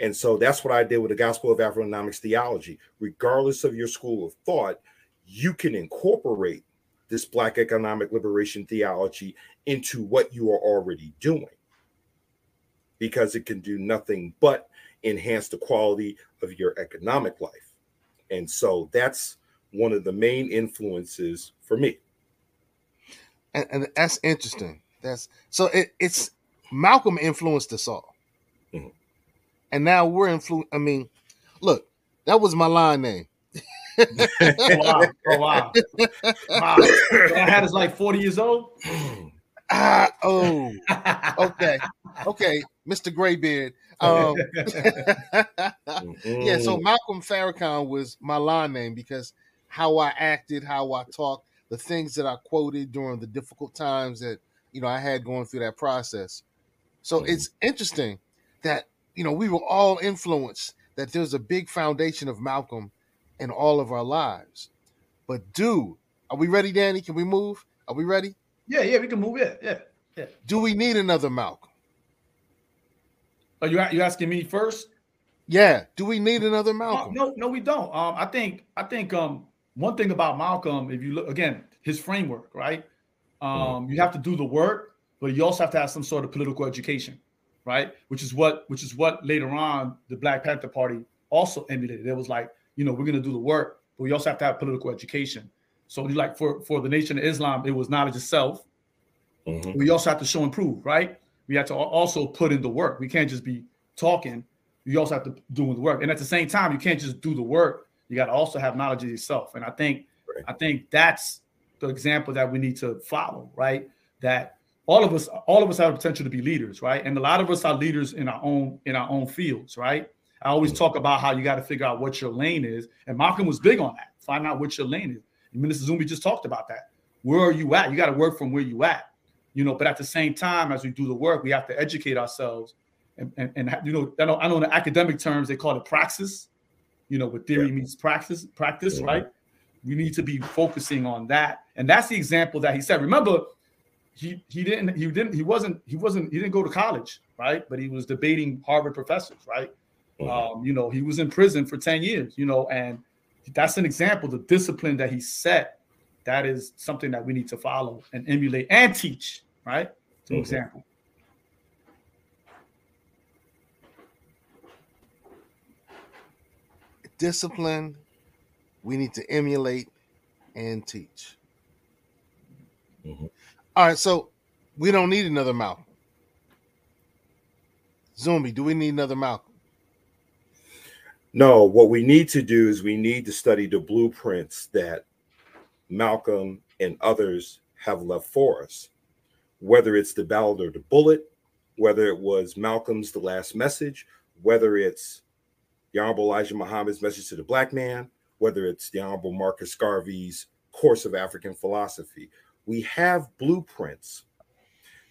And so that's what I did with the Gospel of Afronomics theology. Regardless of your school of thought, you can incorporate this Black economic liberation theology into what you are already doing because it can do nothing but enhance the quality of your economic life. And so that's one of the main influences for me. And, and that's interesting. That's so it, it's Malcolm influenced us all. And now we're influ I mean, look, that was my line name. Oh, wow. Oh, wow. Wow. That hat is like 40 years old. Ah, oh, okay, okay, Mr. Graybeard. Um, yeah, so Mhm. Malcolm Farrakhan was my line name because how I acted, how I talked, the things that I quoted during the difficult times that you know I had going through that process. So it's interesting that you know we were all influenced. That there's a big foundation of Malcolm in all of our lives. But do are we ready, Danny? Can we move? Are we ready? Yeah, yeah, we can move it. Yeah, yeah. Do we need another Malcolm? Are you you asking me first? Yeah. Do we need another Malcolm? no, no, we don't. Um, I think I think um one thing about Malcolm, if you look again, his framework, right? Um, you have to do the work, but you also have to have some sort of political education, right? Which is what which is what later on the Black Panther Party also emulated. It was like, you know, we're gonna do the work, but we also have to have political education. So like for for the Nation of Islam, it was knowledge itself. self. Mhm. We also have to show and prove, right? We have to also put in the work. We can't just be talking. You also have to do the work, and at the same time, you can't just do the work. You got to also have knowledge of yourself. And I think, Right. I think that's the example that we need to follow, right? That all of us, all of us have the potential to be leaders, right? And a lot of us are leaders in our own in our own fields, right? I always talk about how you got to figure out what your lane is, and Malcolm was big on that. Find out what your lane is. And Minister Zumbi just talked about that. Where are you at? You got to work from where you at, you know. But at the same time, as we do the work, we have to educate ourselves, and and, and you know, I know, I know in academic terms they call it praxis, you know, where theory means practice, practice, Mhm. right? We need to be focusing on that, and that's the example that he said. Remember, he he didn't he didn't he wasn't he wasn't he didn't go to college, right? But he was debating Harvard professors, right? Mhm. Um, you know, he was in prison for 10 years, you know, and that's an example. The discipline that he set, that is something that we need to follow and emulate and teach. Right? It's an Mhm. example. Discipline, we need to emulate and teach. Mhm. All right, so we don't need another Malcolm. Zumbi, do we need another Malcolm? No, what we need to do is we need to study the blueprints that Malcolm and others have left for us. Whether it's the Ballot or the Bullet, whether it was Malcolm's The Last Message, whether it's the Honorable Elijah Muhammad's message to the black man, whether it's the Honorable Marcus Garvey's Course of African Philosophy. We have blueprints.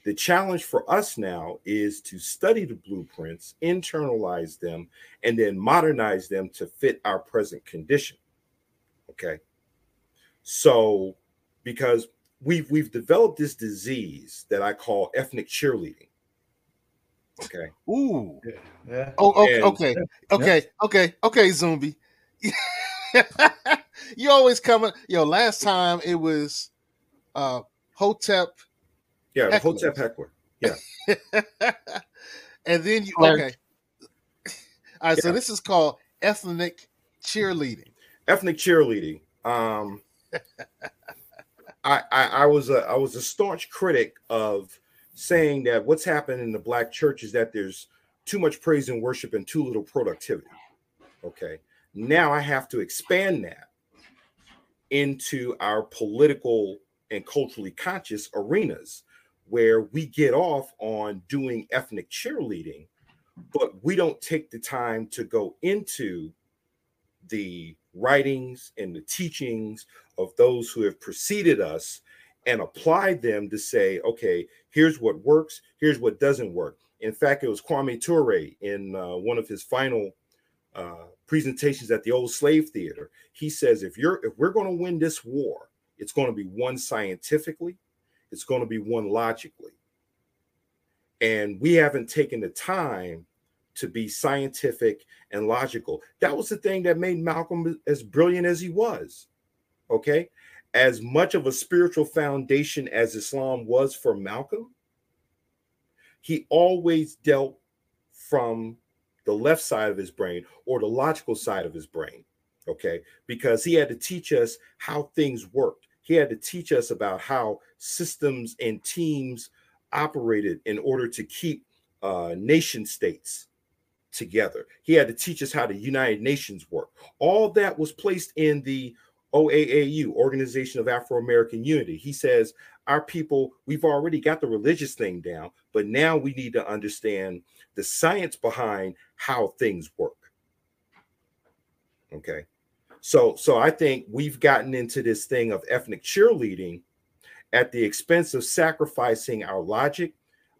The challenge for us now is to study the blueprints, internalize them, and then modernize them to fit our present condition. Okay. So, because we've we've developed this disease that I call ethnic cheerleading. Okay. Ooh. Yeah. Oh, okay, And- okay, okay, okay, okay, Zumbi. you always coming. Yo, last time it was uh Hotep, Yeah, the Heckler. Hotep Heckler. Yeah. and then you okay. All right, so this is called ethnic cheerleading. ethnic cheerleading. Um, I, I I was a I was a staunch critic of saying that what's happened in the black church is that there's too much praise and worship and too little productivity. Okay, now I have to expand that into our political and culturally conscious arenas where we get off on doing ethnic cheerleading, but we don't take the time to go into the writings and the teachings of those who have preceded us and apply them to say, okay, here's what works, here's what doesn't work. In fact, it was Kwame Ture in uh, one of his final uh, presentations at the Old Slave Theater. He says, if you're if we're going to win this war, it's going to be one scientifically, it's going to be one logically, and we haven't taken the time to be scientific and logical. That was the thing that made Malcolm as brilliant as he was. Okay. As much of a spiritual foundation as Islam was for Malcolm, he always dealt from the left side of his brain or the logical side of his brain. Okay. Because he had to teach us how things worked. He had to teach us about how systems and teams operated in order to keep uh, nation states together. He had to teach us how the United Nations work. All that was placed in the OAAU, Organization of Afro American Unity. He says, Our people, we've already got the religious thing down, but now we need to understand the science behind how things work. Okay. So, so I think we've gotten into this thing of ethnic cheerleading at the expense of sacrificing our logic,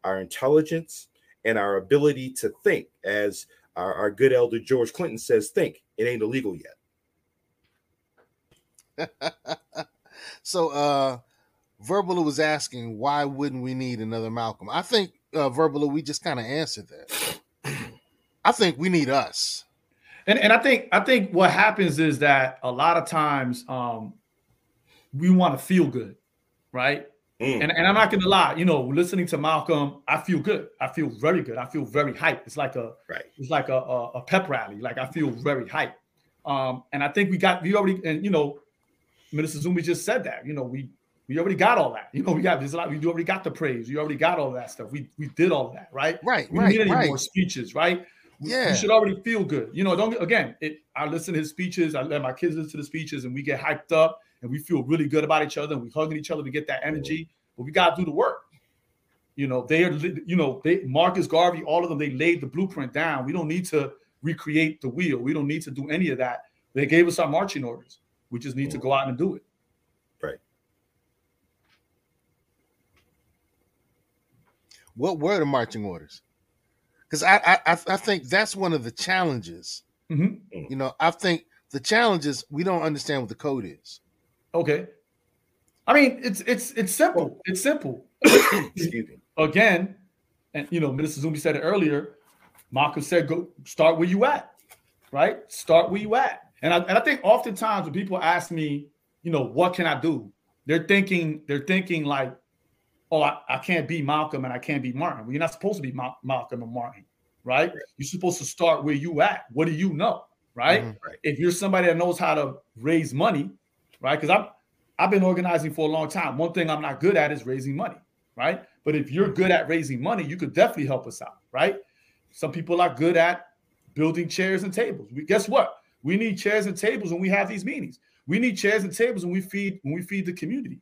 our intelligence, and our ability to think. As our, our good elder George Clinton says, think. It ain't illegal yet. so uh Verbala was asking why wouldn't we need another Malcolm? I think uh Verbala, we just kind of answered that. I think we need us. And and I think I think what happens is that a lot of times um we want to feel good, right? Mm. And, and I'm not gonna lie, you know, listening to Malcolm, I feel good. I feel very good. I feel very hyped. It's like a right. It's like a, a, a pep rally. Like I feel very hyped. Um, and I think we got we already and you know, Minister Zumbi just said that. You know, we we already got all that. You know, we got there's a lot. We already got the praise. We already got all that stuff. We we did all that, right? Right, We right, need any right. more speeches, right? Yeah. You should already feel good. You know, don't again. It. I listen to his speeches. I let my kids listen to the speeches, and we get hyped up, and we feel really good about each other, and we hugging each other. We get that energy, but we got to do the work. You know, they are. You know, they Marcus Garvey, all of them. They laid the blueprint down. We don't need to recreate the wheel. We don't need to do any of that. They gave us our marching orders. We just need to mm-hmm. go out and do it. Right. What were the marching orders? Because I, I I I think that's one of the challenges. Mhm. You know, I think the challenge is we don't understand what the code is. Okay. I mean, it's it's it's simple. It's simple. Excuse me. Again, and you know, Minister Zumbi said it earlier. Marcus said, "Go start where you at." Right? Start where you at. And I, and I think oftentimes when people ask me, you know, what can I do? They're thinking, they're thinking like, oh, I, I can't be Malcolm and I can't be Martin. Well, you're not supposed to be Ma- Malcolm and Martin, right? You're supposed to start where you at. What do you know, right? Mhm. Right. If you're somebody that knows how to raise money, right? Because I've I've been organizing for a long time. One thing I'm not good at is raising money, right? But if you're good at raising money, you could definitely help us out, right? Some people are good at building chairs and tables. We guess what? We need chairs and tables when we have these meetings. We need chairs and tables when we feed when we feed the community.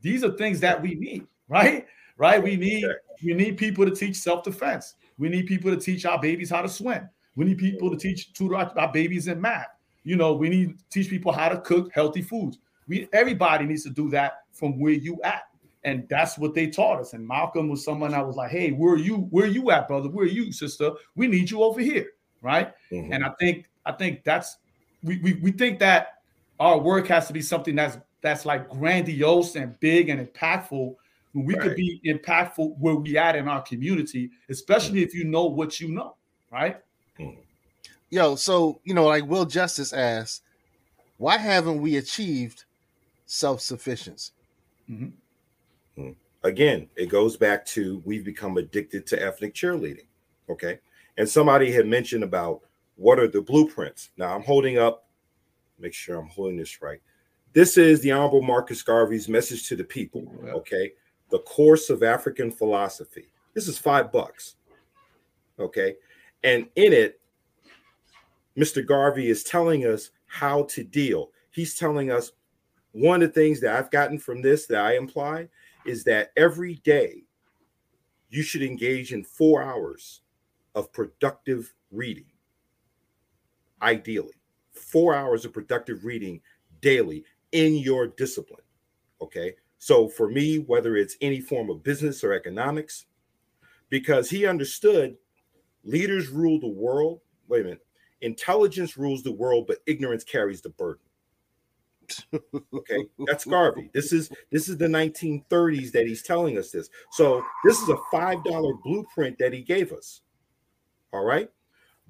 These are things that we need, right? Right? We need we need people to teach self-defense. We need people to teach our babies how to swim. We need people to teach tutor our, our babies in math. You know, we need to teach people how to cook healthy foods. We everybody needs to do that from where you at. And that's what they taught us. And Malcolm was someone I was like, hey, where are you? Where are you at, brother? Where are you, sister? We need you over here. Right. Mhm. And I think I think that's we, we we think that our work has to be something that's that's like grandiose and big and impactful. When we could be impactful where we at in our community, especially if you know what you know, right? Yo, so you know, like Will Justice asked, why haven't we achieved self sufficiency? Mm-hmm. Hmm. again, it goes back to we've become addicted to ethnic cheerleading. Okay. And somebody had mentioned about what are the blueprints. Now I'm holding up, make sure I'm holding this right. This is the Honorable Marcus Garvey's message to the people. Okay. The course of African philosophy. This is five bucks. Okay. And in it, Mr. Garvey is telling us how to deal. He's telling us one of the things that I've gotten from this that I imply is that every day you should engage in four hours of productive reading. Ideally, four hours of productive reading daily in your discipline. Okay. So for me, whether it's any form of business or economics, because he understood leaders rule the world. Wait a minute. Intelligence rules the world, but ignorance carries the burden. Okay, that's Garvey. This is this is the 1930s that he's telling us this. So this is a five dollar blueprint that he gave us. All right,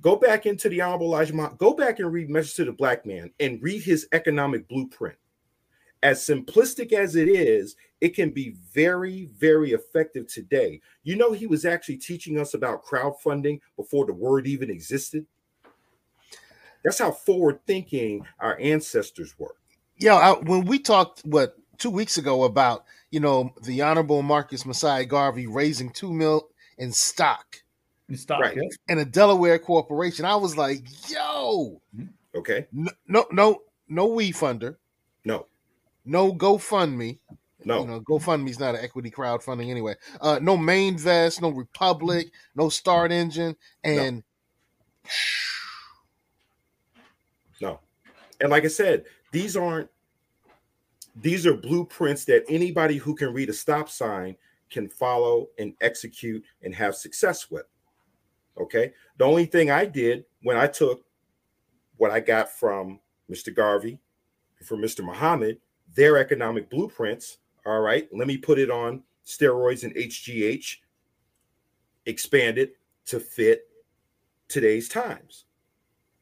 go back into the Honorable Elijah. Go back and read Message to the Black Man and read his economic blueprint. As simplistic as it is, it can be very, very effective today. You know, he was actually teaching us about crowdfunding before the word even existed. That's how forward thinking our ancestors were. Yo, I, when we talked what two weeks ago about you know the honorable Marcus Mosiah Garvey raising two mil in stock In stock, Right. yeah. in a Delaware corporation, I was like, yo, Okay. no, no, no, no we funder, No, no GoFundMe. no. You know, GoFundMe's not an equity crowdfunding anyway. Uh, no Mainvest, no Republic, no StartEngine, and No. And like I said, these aren't these are blueprints that anybody who can read a stop sign can follow and execute and have success with. Okay? The only thing I did when I took what I got from Mr. Garvey, from Mr. Muhammad, their economic blueprints, all right, let me put it on steroids and HGH, expand it to fit today's times.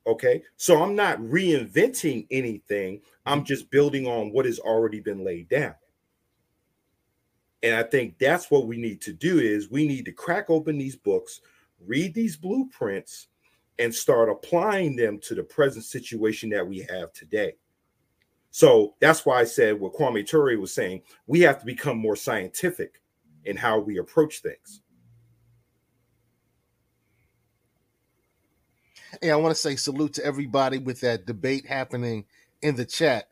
Okay. So I'm not reinventing anything. I'm mm-hmm. just building on what has already been laid down. And I think that's what we need to do is we need to crack open these books, read these blueprints, and start applying them to the present situation that we have today. So that's why I said what Kwame Ture was saying, we have to become more scientific in how we approach things. Hey, I want to say salute to everybody with that debate happening in the chat.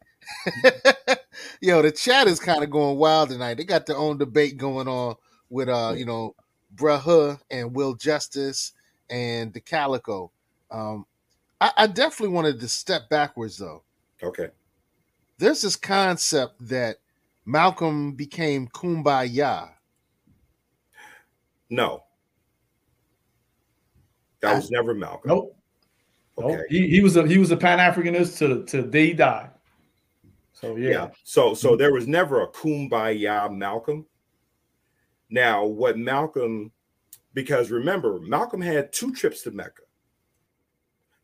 Yo, the chat is kind of going wild tonight. They got their own debate going on with uh, you know, Bruh and Will Justice and the Calico. Um, I, I definitely wanted to step backwards though. Okay. There's this concept that Malcolm became kumbaya. No. That was never Malcolm. Nope. Nope. Okay. He, he was a he was a Pan Africanist to to the day he died. So yeah. Yeah. So so mm-hmm. there was never a kumbaya Malcolm. Now, what Malcolm, because remember, Malcolm had two trips to Mecca.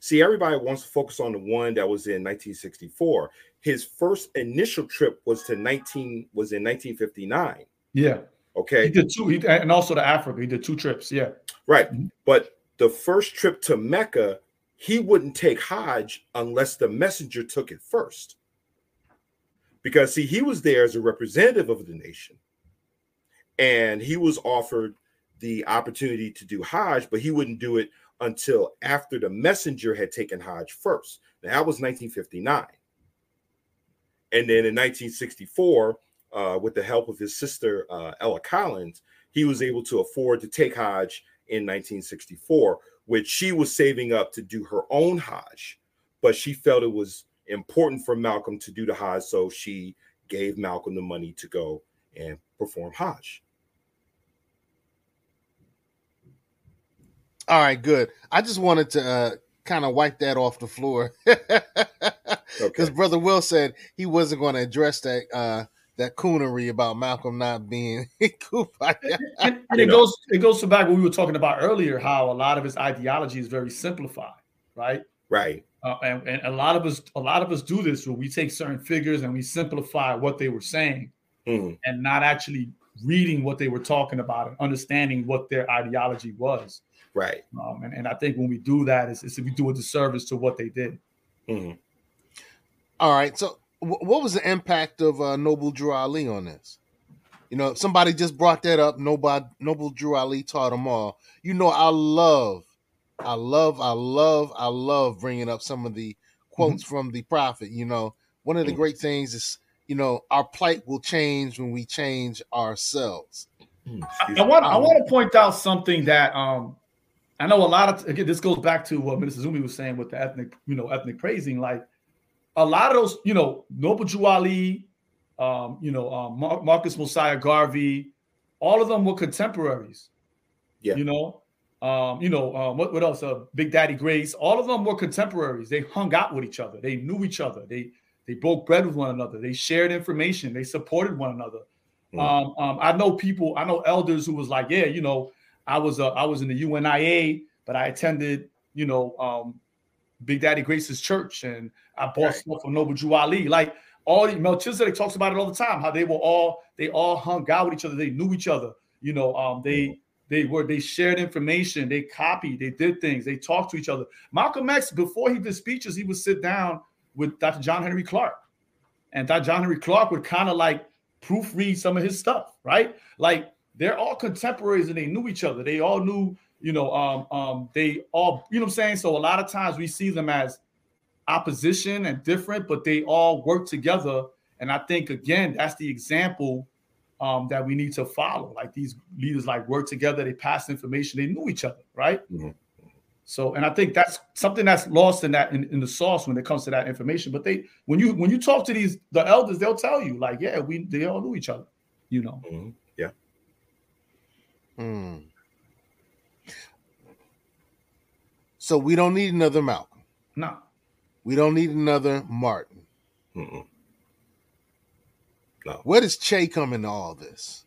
See, everybody wants to focus on the one that was in 1964. His first initial trip was to 19 was in 1959. Yeah. Okay. He did two, he, and also to Africa. He did two trips. Yeah. Right. Mm-hmm. But the first trip to Mecca, he wouldn't take Hajj unless the messenger took it first. Because see, he was there as a representative of the nation. And he was offered the opportunity to do Hajj, but he wouldn't do it until after the messenger had taken Hajj first. Now, that was 1959. And then in 1964, uh, with the help of his sister, uh, Ella Collins, he was able to afford to take Hajj in 1964, which she was saving up to do her own Hajj. But she felt it was important for Malcolm to do the Hajj, so she gave Malcolm the money to go and perform Hajj. All right, good. I just wanted to uh, kind of wipe that off the floor because Brother Will said he wasn't going to address that uh, that coonery about Malcolm not being Kumbaya. and, and it goes it goes to back what we were talking about earlier, how a lot of his ideology is very simplified, right? Right. Uh, and, and a lot of us a lot of us do this where we take certain figures and we simplify what they were saying Mhm. and not actually reading what they were talking about and understanding what their ideology was. Right. Um, and, and I think when we do that, it's, it's we do a disservice to what they did. Mhm. All right. So, wh- what was the impact of uh, Noble Drew Ali on this? You know, somebody just brought that up. Nobody, Noble Drew Ali taught them all. You know, I love, I love, I love, I love bringing up some of the quotes from the prophet. You know, one of the great things is, you know, our plight will change when we change ourselves. I want I want to point out something that um I know a lot of again this goes back to what Minister Zumbi was saying with the ethnic you know ethnic praising like a lot of those you know Noble Drew Ali, um you know um, Mar- Marcus Mosiah Garvey, all of them were contemporaries. Yeah. You know, um you know um, what what else? Uh, Big Daddy Grace, all of them were contemporaries. They hung out with each other. They knew each other. They they broke bread with one another. They shared information. They supported one another. Um, um, I know people, I know elders who was like, yeah, you know, I was uh, I was in the UNIA, but I attended, you know, um, Big Daddy Grace's church, and I bought stuff from Noble Drew Ali. Like all the Melchizedek talks about it all the time. How they were all they all hung out with each other. They knew each other. You know, um, they they were they shared information. They copied. They did things. They talked to each other. Malcolm X before he did speeches, he would sit down with Dr. John Henrik Clarke, and Dr. John Henrik Clarke would kind of like proofread some of his stuff, right? Like they're all contemporaries and they knew each other. They all knew, you know, um, um, they all, you know what I'm saying? So a lot of times we see them as opposition and different, but they all work together. And I think again, that's the example um, that we need to follow. Like these leaders like work together, they pass information, they knew each other, right? So, and I think that's something that's lost in that in, in the sauce when it comes to that information. But they, when you when you talk to these the elders, they'll tell you like, yeah, we they all knew each other, you know. Yeah. Hmm. So we don't need another Malcolm. No. We don't need another Martin. No. Where does Che come into all this?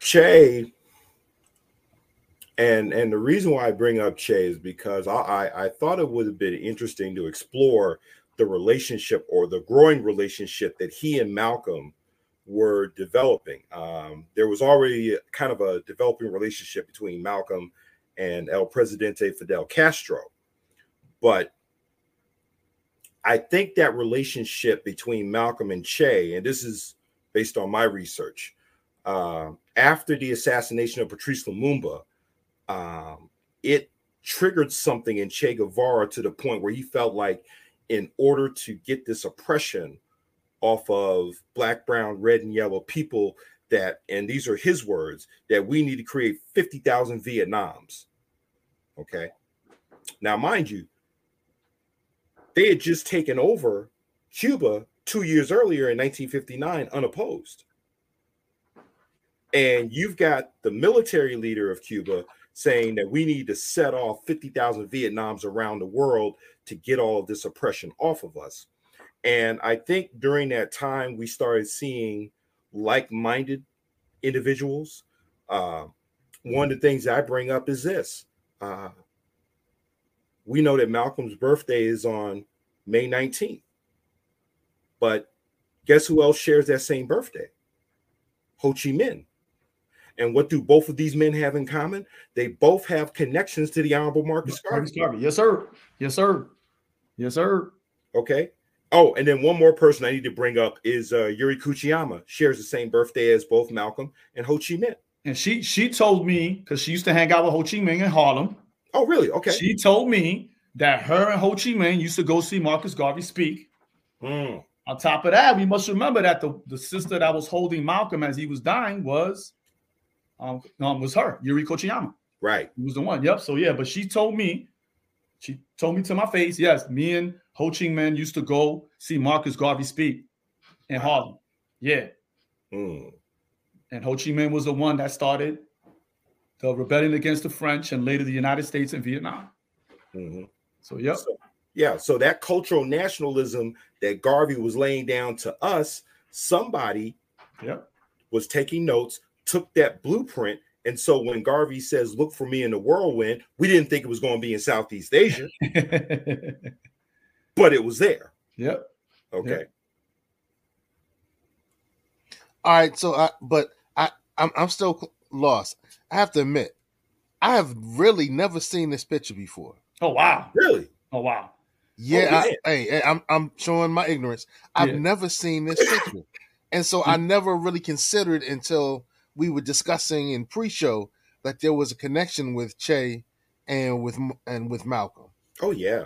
Che, and and the reason why I bring up Che is because I I, I thought it would have been interesting to explore the relationship or the growing relationship that he and Malcolm were developing. Um, there was already kind of a developing relationship between Malcolm and El Presidente Fidel Castro, but I think that relationship between Malcolm and Che, and this is based on my research, uh, after the assassination of Patrice Lumumba, um, it triggered something in Che Guevara to the point where he felt like, in order to get this oppression off of black, brown, red, and yellow people, that, and these are his words, that we need to create 50,000 Vietnams. Okay. Now, mind you, they had just taken over Cuba two years earlier in 1959 unopposed. And you've got the military leader of Cuba saying that we need to set off 50,000 Vietnams around the world to get all of this oppression off of us. And I think during that time, we started seeing like minded individuals. Uh, one of the things I bring up is this uh, we know that Malcolm's birthday is on May 19th. But guess who else shares that same birthday? Ho Chi Minh. And what do both of these men have in common? They both have connections to the Honorable Marcus Garvey. Yes, sir. Yes, sir. Yes, sir. Okay. Oh, and then one more person I need to bring up is uh, Yuri Kochiyama. Shares the same birthday as both Malcolm and Ho Chi Minh. And she she told me because she used to hang out with Ho Chi Minh in Harlem. Oh, really? Okay. She told me that her and Ho Chi Minh used to go see Marcus Garvey speak. Mm. On top of that, we must remember that the, the sister that was holding Malcolm as he was dying was um, um was her, Yuri Kochiyama. Right. He was the one. Yep. So yeah, but she told me, she told me to my face, yes, me and Ho Chi Minh used to go see Marcus Garvey speak in Harlem. Yeah. Mm. And Ho Chi Minh was the one that started the rebellion against the French and later the United States and Vietnam. Mm-hmm. So yep. So, yeah. So that cultural nationalism that Garvey was laying down to us, somebody yep. was taking notes, took that blueprint. And so when Garvey says, look for me in the whirlwind, we didn't think it was going to be in Southeast Asia, but it was there. Yep. Okay. Yep. All right. So I, but I, I'm, I'm still lost. I have to admit, I have really never seen this picture before. Oh wow! Really? Oh wow! Yeah, oh, I, hey, I'm I'm showing my ignorance. I've yeah. never seen this picture, and so I mm. never really considered until we were discussing in pre-show that there was a connection with Che and with and with Malcolm. Oh yeah,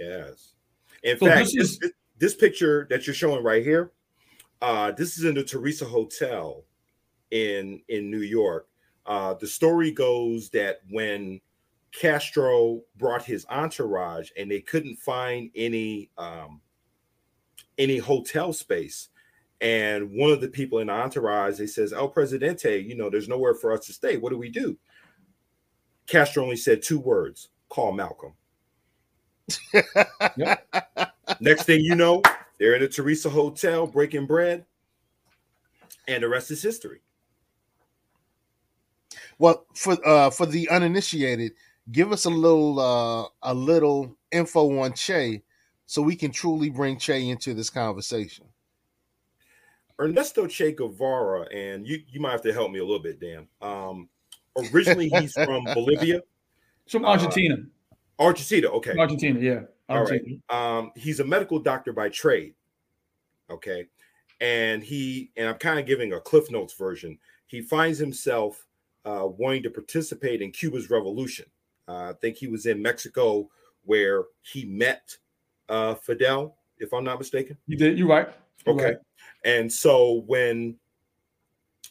yes. In so fact, this, is... this, this picture that you're showing right here, uh, this is in the Theresa Hotel in in New York. Uh, the story goes that when Castro brought his entourage and they couldn't find any um, any hotel space, and one of the people in the entourage they says, "El Presidente, you know, there's nowhere for us to stay. What do we do?" Castro only said two words: "Call Malcolm." Next thing you know, they're in a Theresa Hotel breaking bread, and the rest is history. Well, for uh for the uninitiated, give us a little uh a little info on Che so we can truly bring Che into this conversation. Ernesto Che Guevara, and you you might have to help me a little bit, Dan. Um originally he's from Bolivia. from Argentina. Uh, Argentina, okay. Argentina, yeah. Argentina. All right. Um, he's a medical doctor by trade. Okay. And he, and I'm kind of giving a Cliff Notes version. He finds himself uh, wanting to participate in Cuba's revolution. Uh, I think he was in Mexico where he met uh, Fidel, if I'm not mistaken. You did. You're right. You're okay. Right. And so when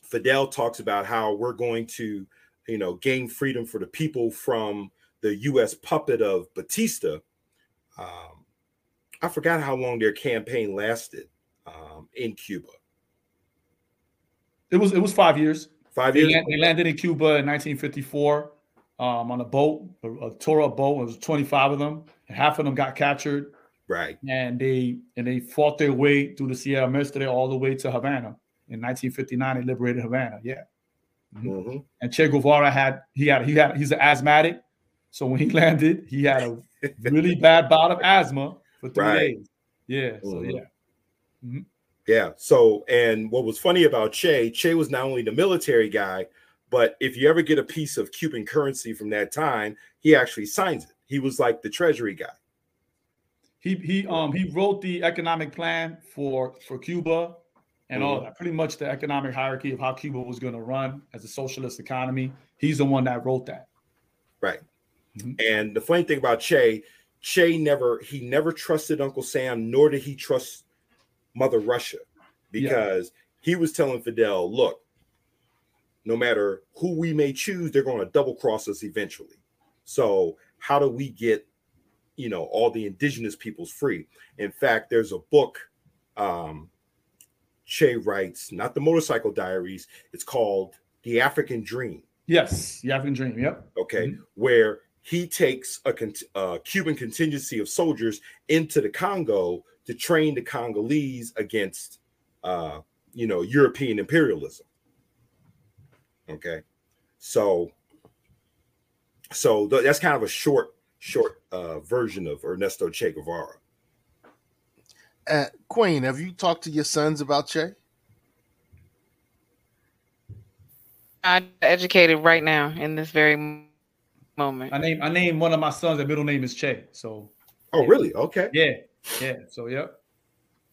Fidel talks about how we're going to, you know, gain freedom for the people from the U.S. puppet of Batista, um, I forgot how long their campaign lasted um, in Cuba. It was it was five years. Five they years. Land, they landed in Cuba in 1954 um, on a boat, a, a boat. It was 25 of them, and half of them got captured. Right. And they and they fought their way through the Sierra Maestre all the way to Havana. In 1959, they liberated Havana. Yeah. Mm-hmm. Mm-hmm. And Che Guevara had he had he had he's an asthmatic, so when he landed, he had a really bad bout of asthma for three Right. days. Yeah. So Mhm. yeah. Mhm. Yeah. So, and what was funny about Che, Che was not only the military guy, but if you ever get a piece of Cuban currency from that time, he actually signs it. He was like the treasury guy. He he um he wrote the economic plan for for Cuba and all Mhm. that. Pretty much the economic hierarchy of how Cuba was going to run as a socialist economy. He's the one that wrote that. Right. And the funny thing about Che, Che never he never trusted Uncle Sam, nor did he trust Mother Russia, because he was telling Fidel, look, no matter who we may choose, they're going to double cross us eventually. So how do we get, you know, all the indigenous peoples free? In fact, there's a book um Che writes, not the motorcycle diaries, it's called The African Dream. Yes, the African Dream. Yep. okay, where he takes a uh, Cuban contingency of soldiers into the Congo to train the Congolese against, uh, you know, European imperialism. Okay, so so th- that's kind of a short short uh, version of Ernesto Che Guevara. Uh, Queen, have you talked to your sons about Che? I'm educated right now in this very moment. I name I name one of my sons. Their middle name is Che. So. Oh, really? Okay. Yeah. Yeah. So yep.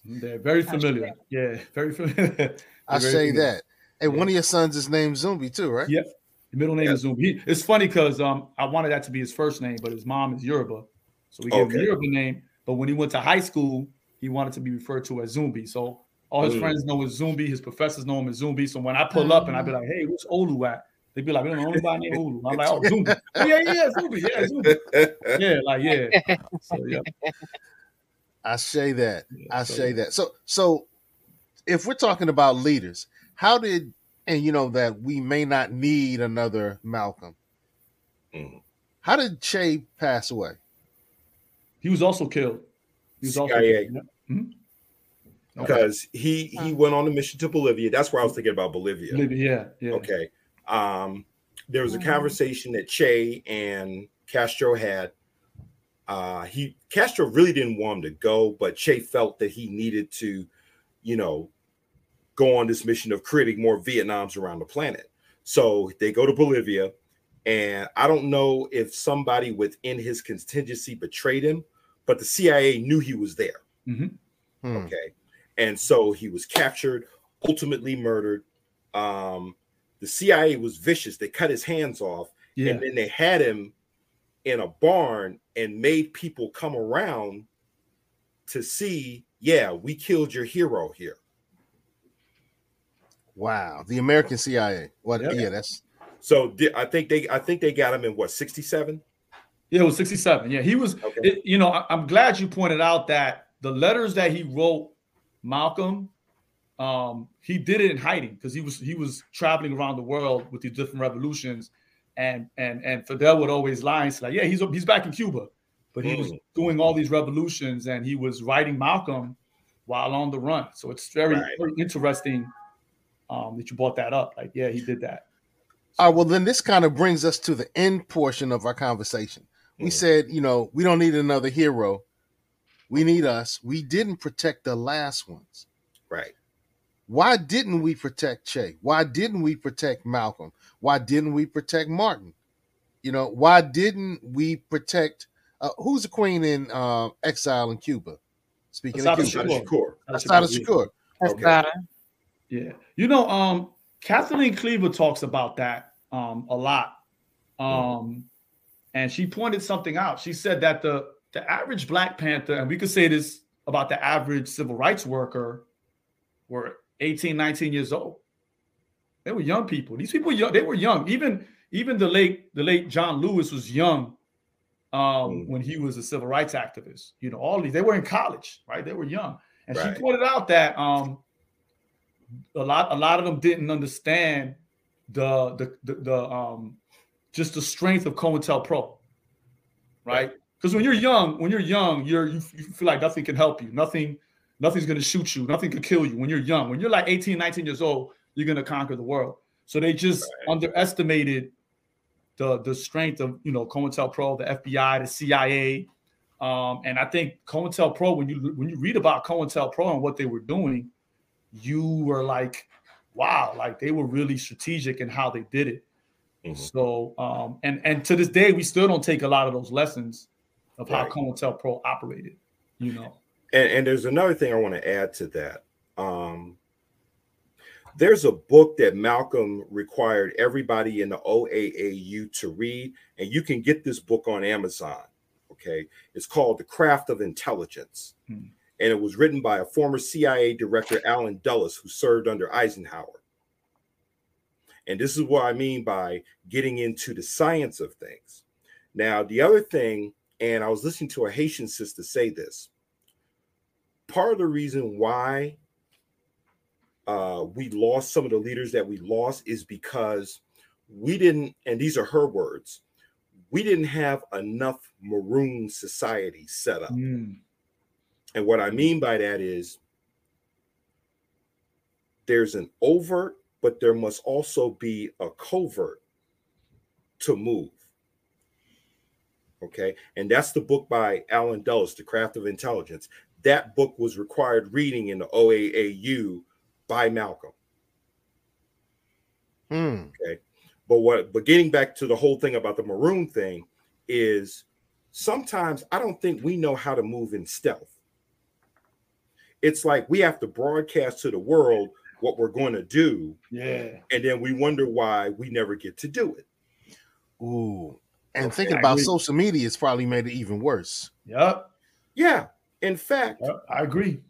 They're very familiar. Yeah. Very familiar. I very say familiar. that. Hey, one of your sons is named Zumbi too, right? Yep. Middle name is Zumbi. It's funny because um I wanted that to be his first name, but his mom is Yoruba, so we gave him Okay. a Yoruba name. But when he went to high school, he wanted to be referred to as Zumbi. So all his Mm. friends know him as Zumbi. His professors know him as Zumbi. So when I pull up and I be like, "Hey, where's Olu at?" They'd be like, "We don't know anybody named Olu." I'm like, "Oh, Zumbi. Oh, yeah, yeah, yeah, Zumbi. Yeah, Zumbi. Yeah, like yeah." So yeah. I say that. I so- say that. So so if we're talking about leaders, how did and you know that we may not need another Malcolm. Mm. How did Che pass away? He was also killed. He was also CIA. killed. Yeah. Mhm. because he he went on a mission to Bolivia. That's where I was thinking about Bolivia. Bolivia, yeah, yeah. Okay. Um, there was a Mhm. conversation that Che and Castro had. Uh, he Castro really didn't want him to go, but Che felt that he needed to, you know, go on this mission of creating more Vietnams around the planet. So they go to Bolivia, and I don't know if somebody within his contingency betrayed him, but the CIA knew he was there. Mhm. Okay. And so he was captured, ultimately murdered. Um, the CIA was vicious. They cut his hands off, Yeah. and then they had him in a barn and made people come around to see, yeah, we killed your hero here. Wow, the American CIA. What? Yep. Yeah, that's So I think they I think they got him in what 67? Yeah, it was 67. Yeah, he was, it- you know, I, am glad you pointed out that the letters that he wrote Malcolm, um, he did it in hiding because he was he was traveling around the world with these different revolutions. And and and Fidel would always lie and say, like, yeah, he's he's back in Cuba, but he was Mm. doing all these revolutions and he was writing Malcolm while on the run. So it's very, Right. very interesting um, that you brought that up. Like, yeah, he did that. All right, well, then this kind of brings us to the end portion of our conversation. We said, you know, we don't need another hero. We need us. We didn't protect the last ones. Right. Why didn't we protect Che? Why didn't we protect Malcolm? Why didn't we protect Martin? You know, why didn't we protect uh, who's the queen in uh, exile in Cuba? Speaking of Assata Cuba, Shakur. Assata Shakur. Okay. Yeah. You know, um, Kathleen Cleaver talks about that um a lot. Um, and she pointed something out. She said that the the average Black Panther, and we could say this about the average civil rights worker, were 18, 19 years old. They were young people. These people, they were young. Even even the late the late John Lewis was young um, when he was a civil rights activist. You know, all these they were in college, right? They were young, and Right. she pointed out that um, a lot a lot of them didn't understand the the the, the um just the strength of COINTELPRO, right? Because when you're young, when you're young, you're you, you feel like nothing can help you, nothing nothing's gonna shoot you, nothing can kill you. When you're young, when you're like 18, 19 years old, you're gonna conquer the world. So they just underestimated the the strength of you know COINTELPRO, the FBI, the CIA, um, and I think COINTELPRO. When you when you read about COINTELPRO and what they were doing, you were like, wow, like they were really strategic in how they did it. So um, and and to this day, we still don't take a lot of those lessons of how Right. COINTELPRO operated. You know, And, and there's another thing I want to add to that. Um, there's a book that Malcolm required everybody in the OAAU to read, and you can get this book on Amazon. Okay, it's called The Craft of Intelligence, Hmm. And it was written by a former CIA director, Allen Dulles, who served under Eisenhower. And this is what I mean by getting into the science of things. Now, the other thing, and I was listening to a Haitian sister say this part of the reason why uh, we lost some of the leaders that we lost is because we didn't, and these are her words, we didn't have enough maroon society set up. Mm. And what I mean by that is there's an overt, but there must also be a covert to move. Okay, and that's the book by Allen Dulles, The Craft of Intelligence. That book was required reading in the OAAU by Malcolm. Hmm. Okay. But what but getting back to the whole thing about the maroon thing is sometimes I don't think we know how to move in stealth. It's like we have to broadcast to the world what we're going to do. Yeah. And then we wonder why we never get to do it. Ooh. And Okay, thinking I about social media, has probably made it even worse. Yep. Yeah. In fact, I agree.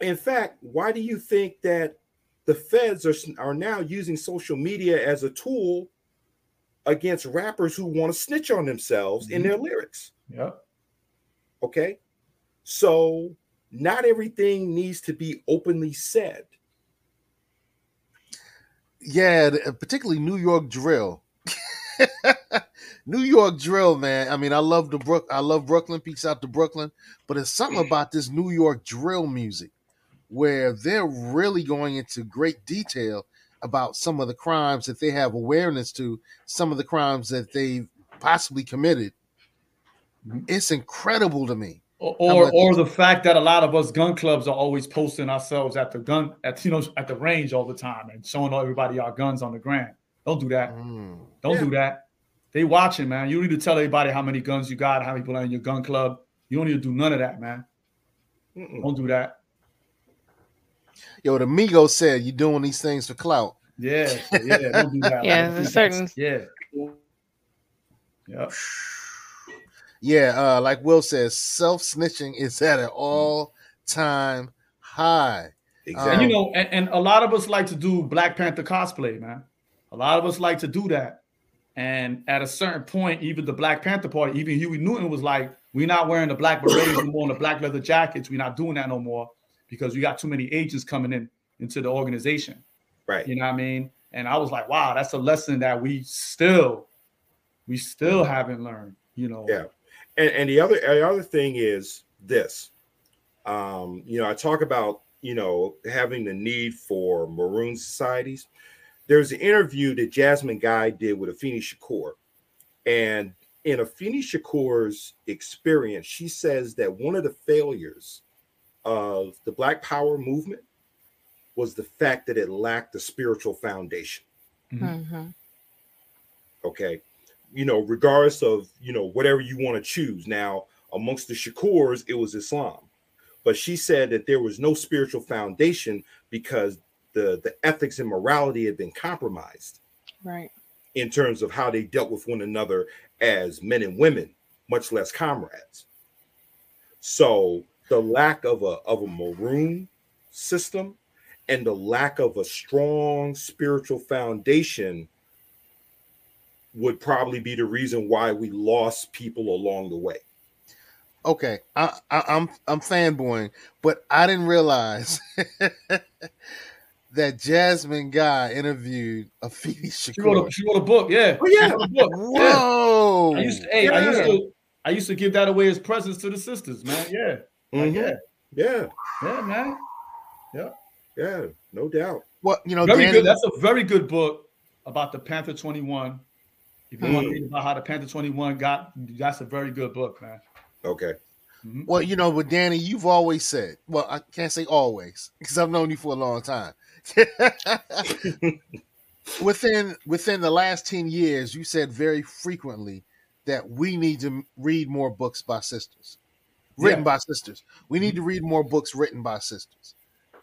In fact, why do you think that the feds are are now using social media as a tool against rappers who want to snitch on themselves in mm-hmm. their lyrics? Yep. Okay. So not everything needs to be openly said. Yeah, uh, particularly New York drill. New York drill, man. I mean, I love the Brook. I love Brooklyn. Peace out to Brooklyn. But it's something about this New York drill music where they're really going into great detail about some of the crimes that they have awareness to, some of the crimes that they've possibly committed. It's incredible to me. Or or, the fact that a lot of us gun clubs are always posting ourselves at the gun at you know at the range all the time and showing everybody our guns on the ground. Don't do that. Mm. Don't do that. They watching, man. You don't need to tell everybody how many guns you got, how many people are in your gun club. You don't need to do none of that, man. Don't do that. Yo, the Migos said you're doing these things for clout. Yeah, so yeah, don't do that. Yeah, man. certain- Yeah. Yeah. Yeah, uh, like Will says, self snitching is at an all time high. And Um, you know, and, and a lot of us like to do Black Panther cosplay, man. A lot of us like to do that. And at a certain point, even the Black Panther party, even Huey Newton was like, we're not wearing the black berets anymore and the black leather jackets. We're not doing that no more because we got too many agents coming in into the organization. Right. You know what I mean? And I was like, wow, that's a lesson that we still, we still haven't learned, you know. Yeah. And, and the other the other thing is this. Um, you know, I talk about, you know, having the need for maroon societies. There's an interview that Jasmine Guy did with Afeni Shakur. And in Afeni Shakur's experience, she says that one of the failures of the Black Power movement was the fact that it lacked the spiritual foundation Mhm. okay you know regardless of you know whatever you want to choose. Now amongst the shakurs it was islam. But she said that there was no spiritual foundation because the the ethics and morality had been compromised. Right. in terms of how they dealt with one another as men and women much less comrades. So the lack of a of a maroon system and the lack of a strong spiritual foundation would probably be the reason why we lost people along the way. Okay, I, I, I'm I'm fanboying, but I didn't realize that Jasmine Guy interviewed Afeni She wrote, Shakur. a, she wrote a book, yeah. Oh, yeah. She wrote a book. yeah. Whoa! I used to, hey, I used to, I used to give that away as presents to the sisters, man. Yeah, Like, Mhm. yeah, Yeah, yeah, man. Yeah, yeah, no doubt. Well, you know, very Danny, good. That's a very good book about the Panther Twenty One. If you want to Mm. read about how the Panther Twenty One got, that's a very good book, man. Okay. well, you know, but Danny, you've always said, well, I can't say always because I've known you for a long time. within within the last 10 years, you said very frequently that we need to read more books by sisters. Written Yeah. by sisters. We need to read more books written by sisters.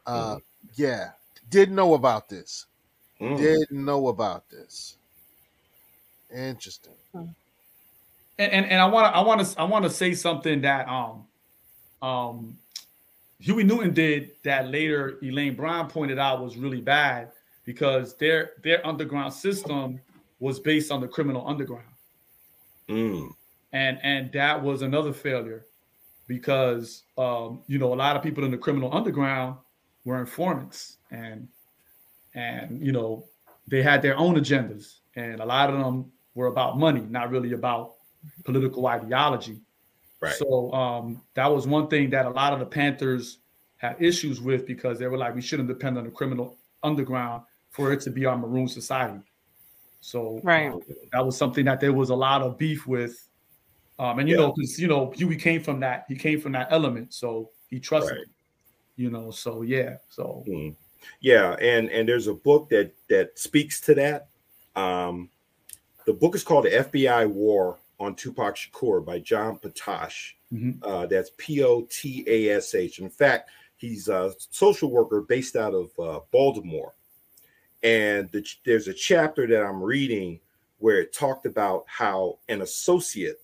Uh yeah. Didn't know about this. Mm. Didn't know about this. Interesting. And and, and I want to I want to I want to say something that um um Huey Newton did that later Elaine Brown pointed out was really bad because their their underground system was based on the criminal underground. Mm. and and that was another failure because um, you know a lot of people in the criminal underground were informants and and you know they had their own agendas and a lot of them were about money not really about political ideology Right. so um, that was one thing that a lot of the panthers had issues with because they were like we shouldn't depend on the criminal underground for it to be our maroon society so Right. that was something that there was a lot of beef with Um, and you Yeah. know, because you know, Huey came from that. He came from that element, so he trusted. Right. You know, so yeah, so Mm. Yeah, and and there's a book that that speaks to that. Um, the book is called "The FBI War on Tupac Shakur" by John Potash. Mhm. Uh, that's P O T A S H. In fact, he's a social worker based out of uh, Baltimore, and the, there's a chapter that I'm reading where it talked about how an associate.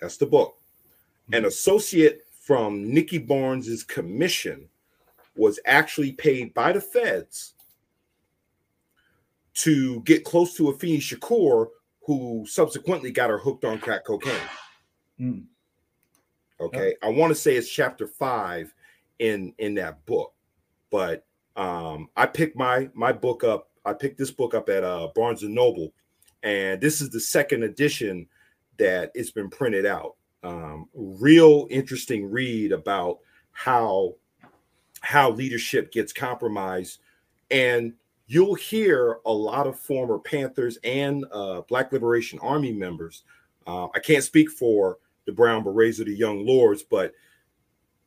That's the book. An associate from Nicky Barnes's commission was actually paid by the feds to get close to Afeni Shakur, who subsequently got her hooked on crack cocaine. Mm. Okay, I want to say it's chapter five in in that book, but um, I picked my my book up. I picked this book up at uh, Barnes and Noble, and this is the second edition that it's been printed out. Um, real interesting read about how how leadership gets compromised and you'll hear a lot of former panthers and uh, black liberation army members uh, i can't speak for the brown berets or the young lords but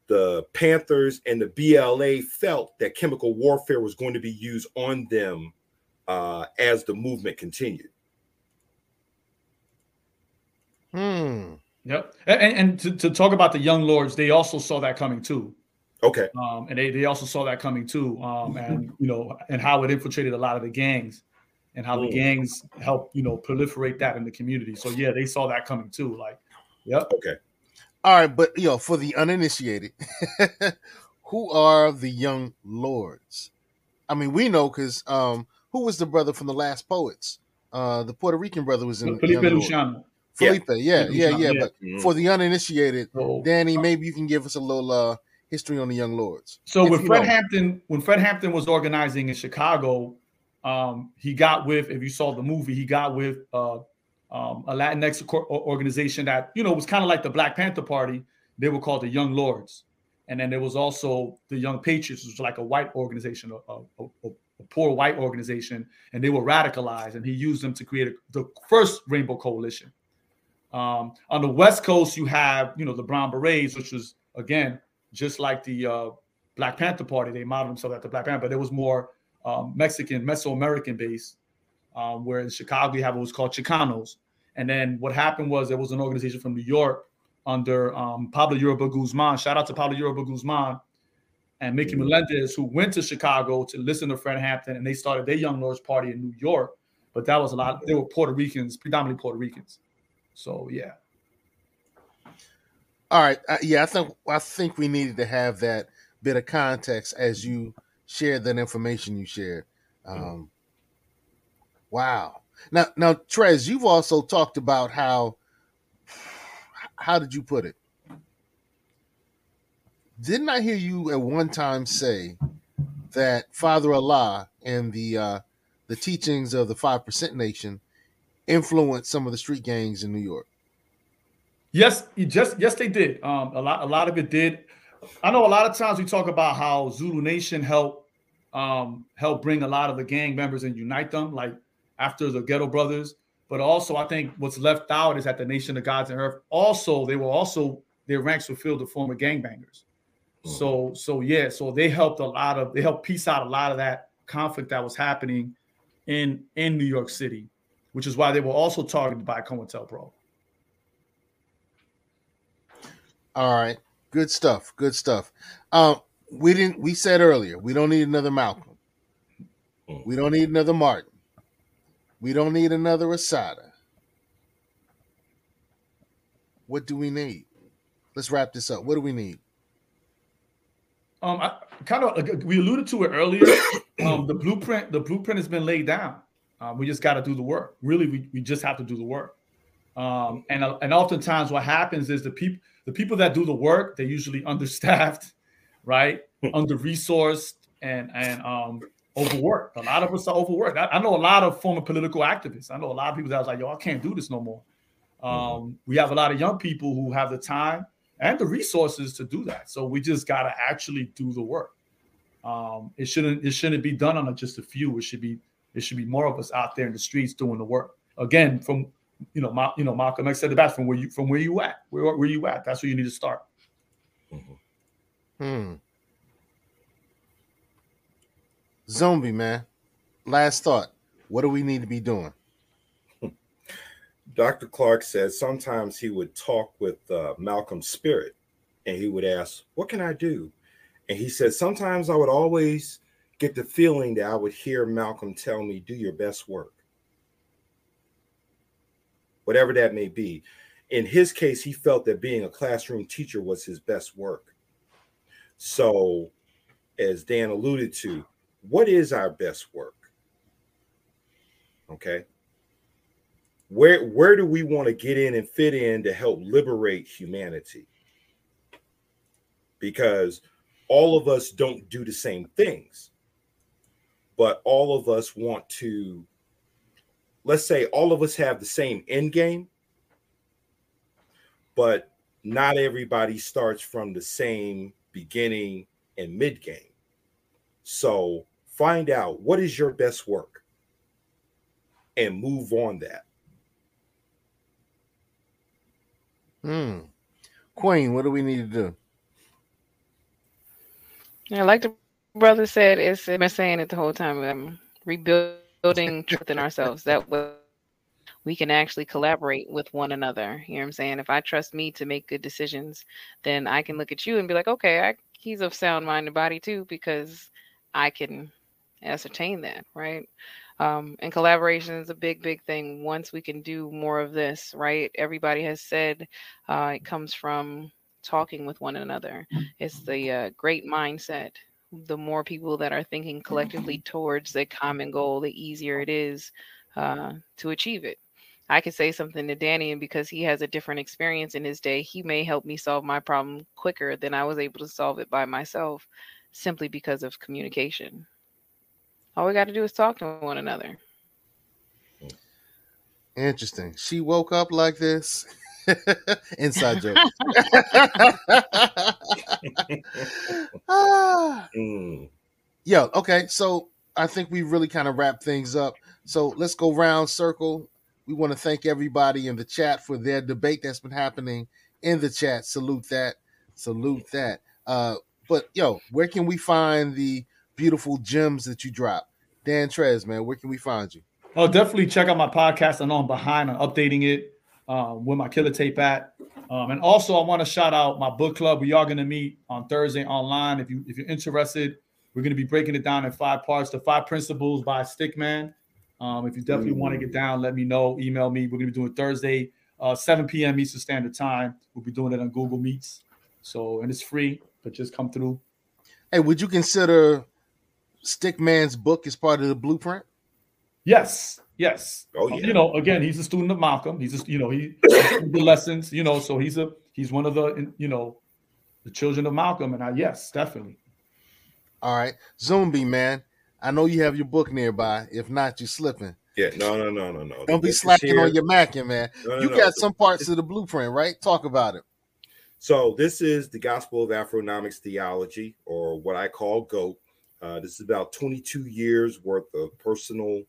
the panthers and the bla felt that chemical warfare was going to be used on them uh, as the movement continued Hmm. Yep. And, and- and to, to talk about the young lords, they also saw that coming too. Okay Um, and they, they also saw that coming too. Um, and you know, and how it infiltrated a lot of the gangs and how the Mm. gangs help, you know, proliferate that in the community. So yeah, they saw that coming too. Like, yep. okay All right, but you know, for the uninitiated, who are the young lords? I mean, we know because um, who was the brother from the Last Poets? Uh, the Puerto Rican brother was in Felipe Young Lords. Luciano. Felipe, yeah, Felipe yeah, Luciano, yeah. yeah. But Mhm. for the uninitiated, So, Danny, maybe you can give us a little uh, history on the young lords. So If when Fred know. Hampton, when Fred Hampton was organizing in Chicago, um, he got with, if you saw the movie, he got with uh, um, a Latinx organization that you know was kind of like the Black Panther Party. They were called the Young Lords, and then there was also the Young Patriots, which was like a white organization, a, a, a, a poor white organization, and they were radicalized. And he used them to create a, the first Rainbow Coalition. Um, on the West Coast, you have you know the Brown Berets, which was again just like the uh, Black Panther Party. They modeled themselves after Black Panther, but it was more um, Mexican, Mesoamerican based. Um, where in Chicago you have what was called Chicanos, and then what happened was there was an organization from New York under um, Pablo Yoruba Guzman. Shout out to Pablo Yoruba Guzman and Mickey Melendez, who went to Chicago to listen to Fred Hampton, and they started their Young Lords Party in New York. But that was a lot. They were Puerto Ricans, predominantly Puerto Ricans. So yeah. All right, uh, yeah, I think I think we needed to have that bit of context as you shared that information you shared. Um, wow. Now, now, Trez, you've also talked about how. How did you put it? Didn't I hear you at one time say that Father Allah and the uh, the teachings of the Five Percent Nation influenced some of the street gangs in New York? Yes, just yes, they did. Um, a lot, a lot of it did. I know a lot of times we talk about how Zulu Nation helped um help bring a lot of the gang members and unite them, like after the Ghetto Brothers. But also, I think what's left out is that the Nation of Gods and Earth also they were also their ranks were filled with former gangbangers. So so yeah, so they helped a lot of they helped piece out a lot of that conflict that was happening in in New York City, which is why they were also targeted by COINTELPRO. All right, good stuff. Good stuff. Um, we didn't. We said earlier we don't need another Malcolm. We don't need another Martin. We don't need another Assata. What do we need? Let's wrap this up. What do we need? Um, I kind of we alluded to it earlier. um, the blueprint, the blueprint has been laid down. Um, we just got to do the work. Really, we, we just have to do the work. Um, and uh, and oftentimes, what happens is the people the people that do the work they're usually understaffed, right, under resourced and and um overworked. A lot of us are overworked. I, I know a lot of former political activists. I know a lot of people that was like, yo, I can't do this no more. Um, we have a lot of young people who have the time and the resources to do that. So we just gotta actually do the work. Um, it shouldn't it shouldn't be done on just a few. It should be it should be more of us out there in the streets doing the work. Again, from you know, Ma- you know, Malcolm X said the best from where you from where you at, where where you at. That's where you need to start. Hmm. Zumbi man, last thought. What do we need to be doing? Dr. Clarke says sometimes he would talk with uh, Malcolm's spirit and he would ask, What can I do? And he said, Sometimes I would always get the feeling that I would hear Malcolm tell me, Do your best work. Whatever that may be. In his case, he felt that being a classroom teacher was his best work. So, as Dan alluded to, what is our best work? Okay where where do we want to get in and fit in to help liberate humanity because all of us don't do the same things but all of us want to let's say all of us have the same end game but not everybody starts from the same beginning and mid game so find out what is your best work and move on that Hmm. Queen, what do we need to do? Yeah, like the brother said, it's I've been saying it the whole time. Um, rebuilding truth in ourselves. That way we can actually collaborate with one another. You know what I'm saying? If I trust me to make good decisions, then I can look at you and be like, okay, I, he's of sound mind and body too, because I can ascertain that, right? Um, and collaboration is a big, big thing. Once we can do more of this, right? Everybody has said uh, it comes from talking with one another. It's the uh, great mindset. The more people that are thinking collectively towards a common goal, the easier it is uh, to achieve it. I could say something to Danny, and because he has a different experience in his day, he may help me solve my problem quicker than I was able to solve it by myself simply because of communication. All we got to do is talk to one another. Interesting. She woke up like this. Inside joke. ah. Mm. Yo, okay. So I think we really kind of wrap things up. So let's go round circle. We want to thank everybody in the chat for their debate that's been happening in the chat. Salute that. Salute that. Uh, but yo, where can we find the beautiful gems that you drop? Dan Trez, man, where can we find you? Oh, definitely check out my podcast. I know I'm behind on updating it um, where my killer tape at. Um, and also, I want to shout out my book club. We are going to meet on Thursday online. If you if you're interested, we're going to be breaking it down in five parts. The five principles by Stickman. Um, if you definitely want to get down, let me know. Email me. We're going to be doing Thursday, uh, 7 p.m. Eastern Standard Time. We'll be doing it on Google Meets. So and it's free, but just come through. Hey, would you consider Stickman's book as part of the blueprint? Yes, yes. Oh Um, yeah. you know, again, he's a student of Malcolm. He's just, you know, he the lessons, you know, so he's a he's one of the you know the children of Malcolm, and I yes, definitely. All right. Zumbi, man. I know you have your book nearby. If not, you're slipping. Yeah, no, no, no, no, no. Don't be slacking here. on your macking, man. No, no, you no. got some parts of the blueprint, right? Talk about it. So this is the Gospel of Afronomics Theology, or what I call GOAT. Uh, this is about 22 years worth of personal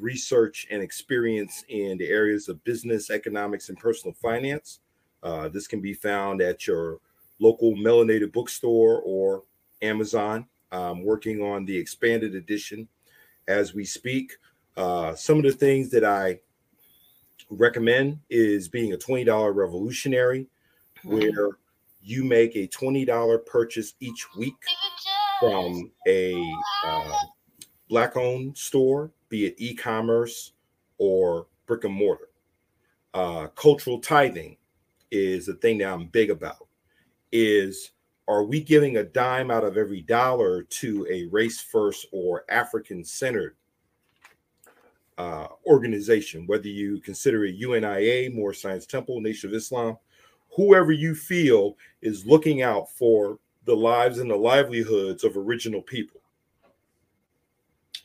research and experience in the areas of business, economics, and personal finance. Uh, this can be found at your local melanated bookstore or Amazon. I'm working on the expanded edition as we speak. Uh, some of the things that I recommend is being a $20 revolutionary where you make a $20 purchase each week from a uh, black owned store, be it e commerce or brick and mortar. Uh, cultural tithing is the thing that I'm big about. Is are we giving a dime out of every dollar to a race first or African centered uh, organization, whether you consider it UNIA, Moorish Science Temple, Nation of Islam, whoever you feel is looking out for the lives and the livelihoods of original people.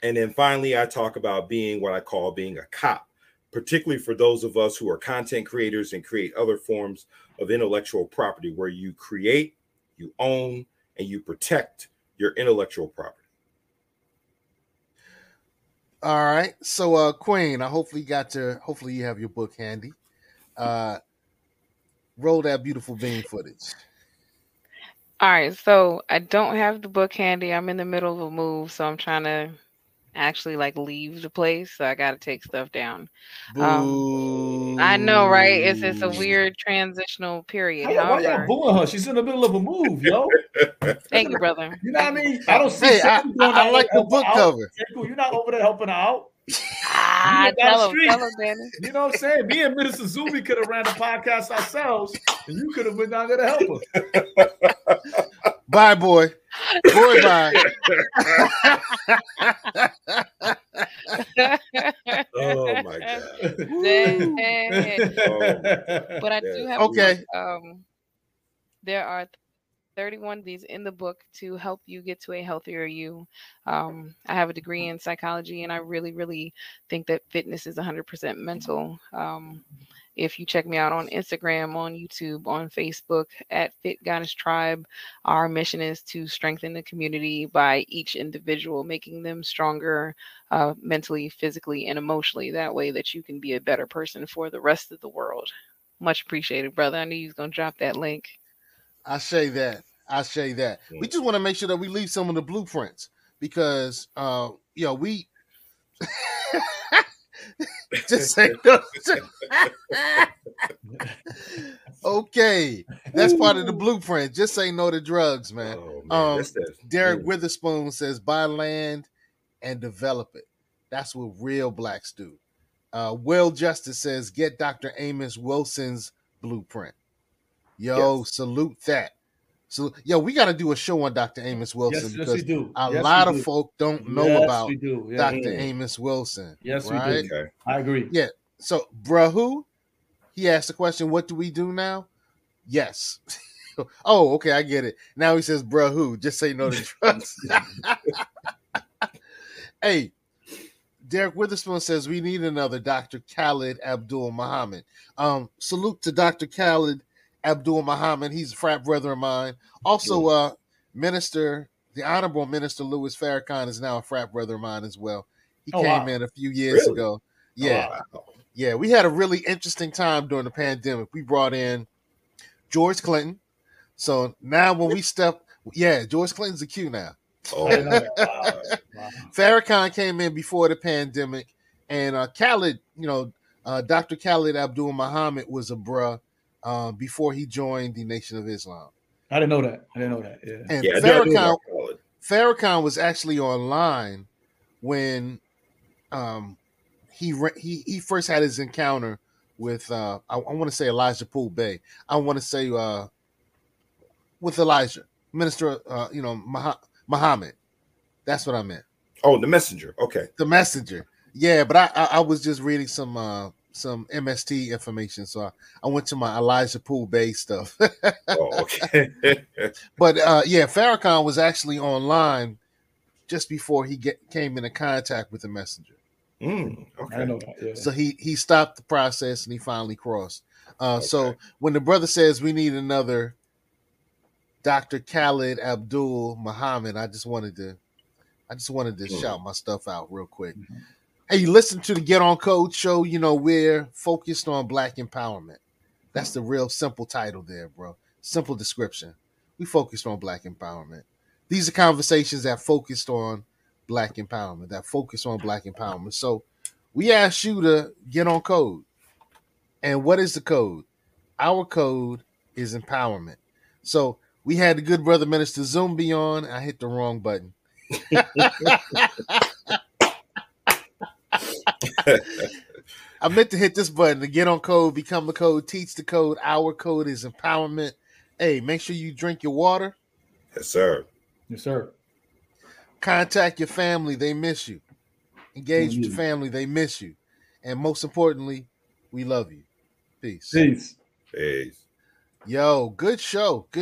And then finally, I talk about being what I call being a cop, particularly for those of us who are content creators and create other forms of intellectual property where you create, you own, and you protect your intellectual property. All right. So uh Queen, I hopefully got to hopefully you have your book handy. Uh roll that beautiful bean footage. All right, so I don't have the book handy. I'm in the middle of a move, so I'm trying to actually like leave the place. So I got to take stuff down. Um, I know, right? It's it's a weird transitional period. Why, y'all- why y'all booing her? She's in the middle of a move, yo. thank you, brother. You know what I mean? I don't see. Hey, I- going I- I like the book helping out. cover. You're not over there helping her out. Ah, You tell him, tell him, Danny. You know what I'm saying? Me and Minister Zumbi could have ran the podcast ourselves, and you could have went down there to help her. Bye, boy. Boy, bye. Oh my god. Dang. Oh, but I yeah. do have Okay. Um, there are 31 of these in the book to help you get to a healthier you. Um, I have a degree in psychology, and I really, really think that fitness is 100% mental. Um, if you check me out on Instagram, on YouTube, on Facebook at Fit Goddess Tribe, our mission is to strengthen the community by each individual, making them stronger uh, mentally, physically, and emotionally. That way, that you can be a better person for the rest of the world. Much appreciated, brother. I knew you was gonna drop that link. I say that. I say that. We just want to make sure that we leave some of the blueprints because uh you know we just say no. okay. That's part of the blueprint. Just say no to drugs, man. Oh, man, um Derek mm. Witherspoon says buy land and develop it. That's what real blacks do. Uh Will Justice says get Dr. Amos Wilson's blueprint. Yo, salute that. So, yo, we got to do a show on Dr. Amos Wilson yes, because we do. a Yes, lot we of folk don't know Yes, about we do. Yeah. Dr. Mm. Amos Wilson. Yes, we right? do. I agree. Yeah. So, bruh, who? He asked the question, "What do we do now?" Yes. oh, okay, I get it. Now he says, "Bruh, who?" Just say no to drugs. hey, Derek Witherspoon says we need another Dr. Khalid Abdul Muhammad. Um, salute to Dr. Khalid Abdul Muhammad. He's a frat brother of mine. Also, uh, Minister, the Honorable Minister Louis Farrakhan is now a frat brother of mine as well. He Oh, came wow. in a few years Really? ago. Yeah. Yeah, we had a really interesting time during the pandemic. We brought in George Clinton. So now when we step, yeah, George Clinton's a Q now. Oh, I didn't know that. Wow. Farrakhan came in before the pandemic, and uh, Khalid, you know, uh, Dr. Khalid Abdul Muhammad was a bruh uh, before he joined the Nation of Islam. I didn't know that. I didn't know that. Yeah. And Yeah, I do- I do Farrakhan, know Farrakhan was actually online when um, he re- he he first had his encounter with uh, I, I want to say Elijah Poole Bey. I want to say uh, with Elijah, Minister, uh, you know, Mah- Muhammad. That's what I meant. Oh, the messenger. Okay. The messenger. Yeah, but I, I I was just reading some uh some MST information, so I, I went to my Elijah Poole Bey stuff. Oh, okay. but uh yeah, Farrakhan was actually online just before he get came into contact with the messenger. Mm, okay. didn't know that. Yeah. So he he stopped the process and he finally crossed. Uh so when the brother says we need another Dr. Khalid Abdul Muhammad, I just wanted to I just wanted to Mm. shout my stuff out real quick. Hey, you listen to the Get On Code show, you know, we're focused on black empowerment. That's the real simple title there, bro. Simple description. We focused on black empowerment. These are conversations that focused on black empowerment, that focus on black empowerment. So we asked you to get on code. And what is the code? Our code is empowerment. So we had the good brother minister Zumbi on. I hit the wrong button. I meant to hit this button to get on code, become the code, teach the code. Our code is empowerment. Hey, make sure you drink your water. Yes, sir. Yes, sir. Contact your family. They miss you. Engage with your mm-hmm. family. They miss you. And most importantly, we love you. Peace. Peace. Peace. Yo, good show. Good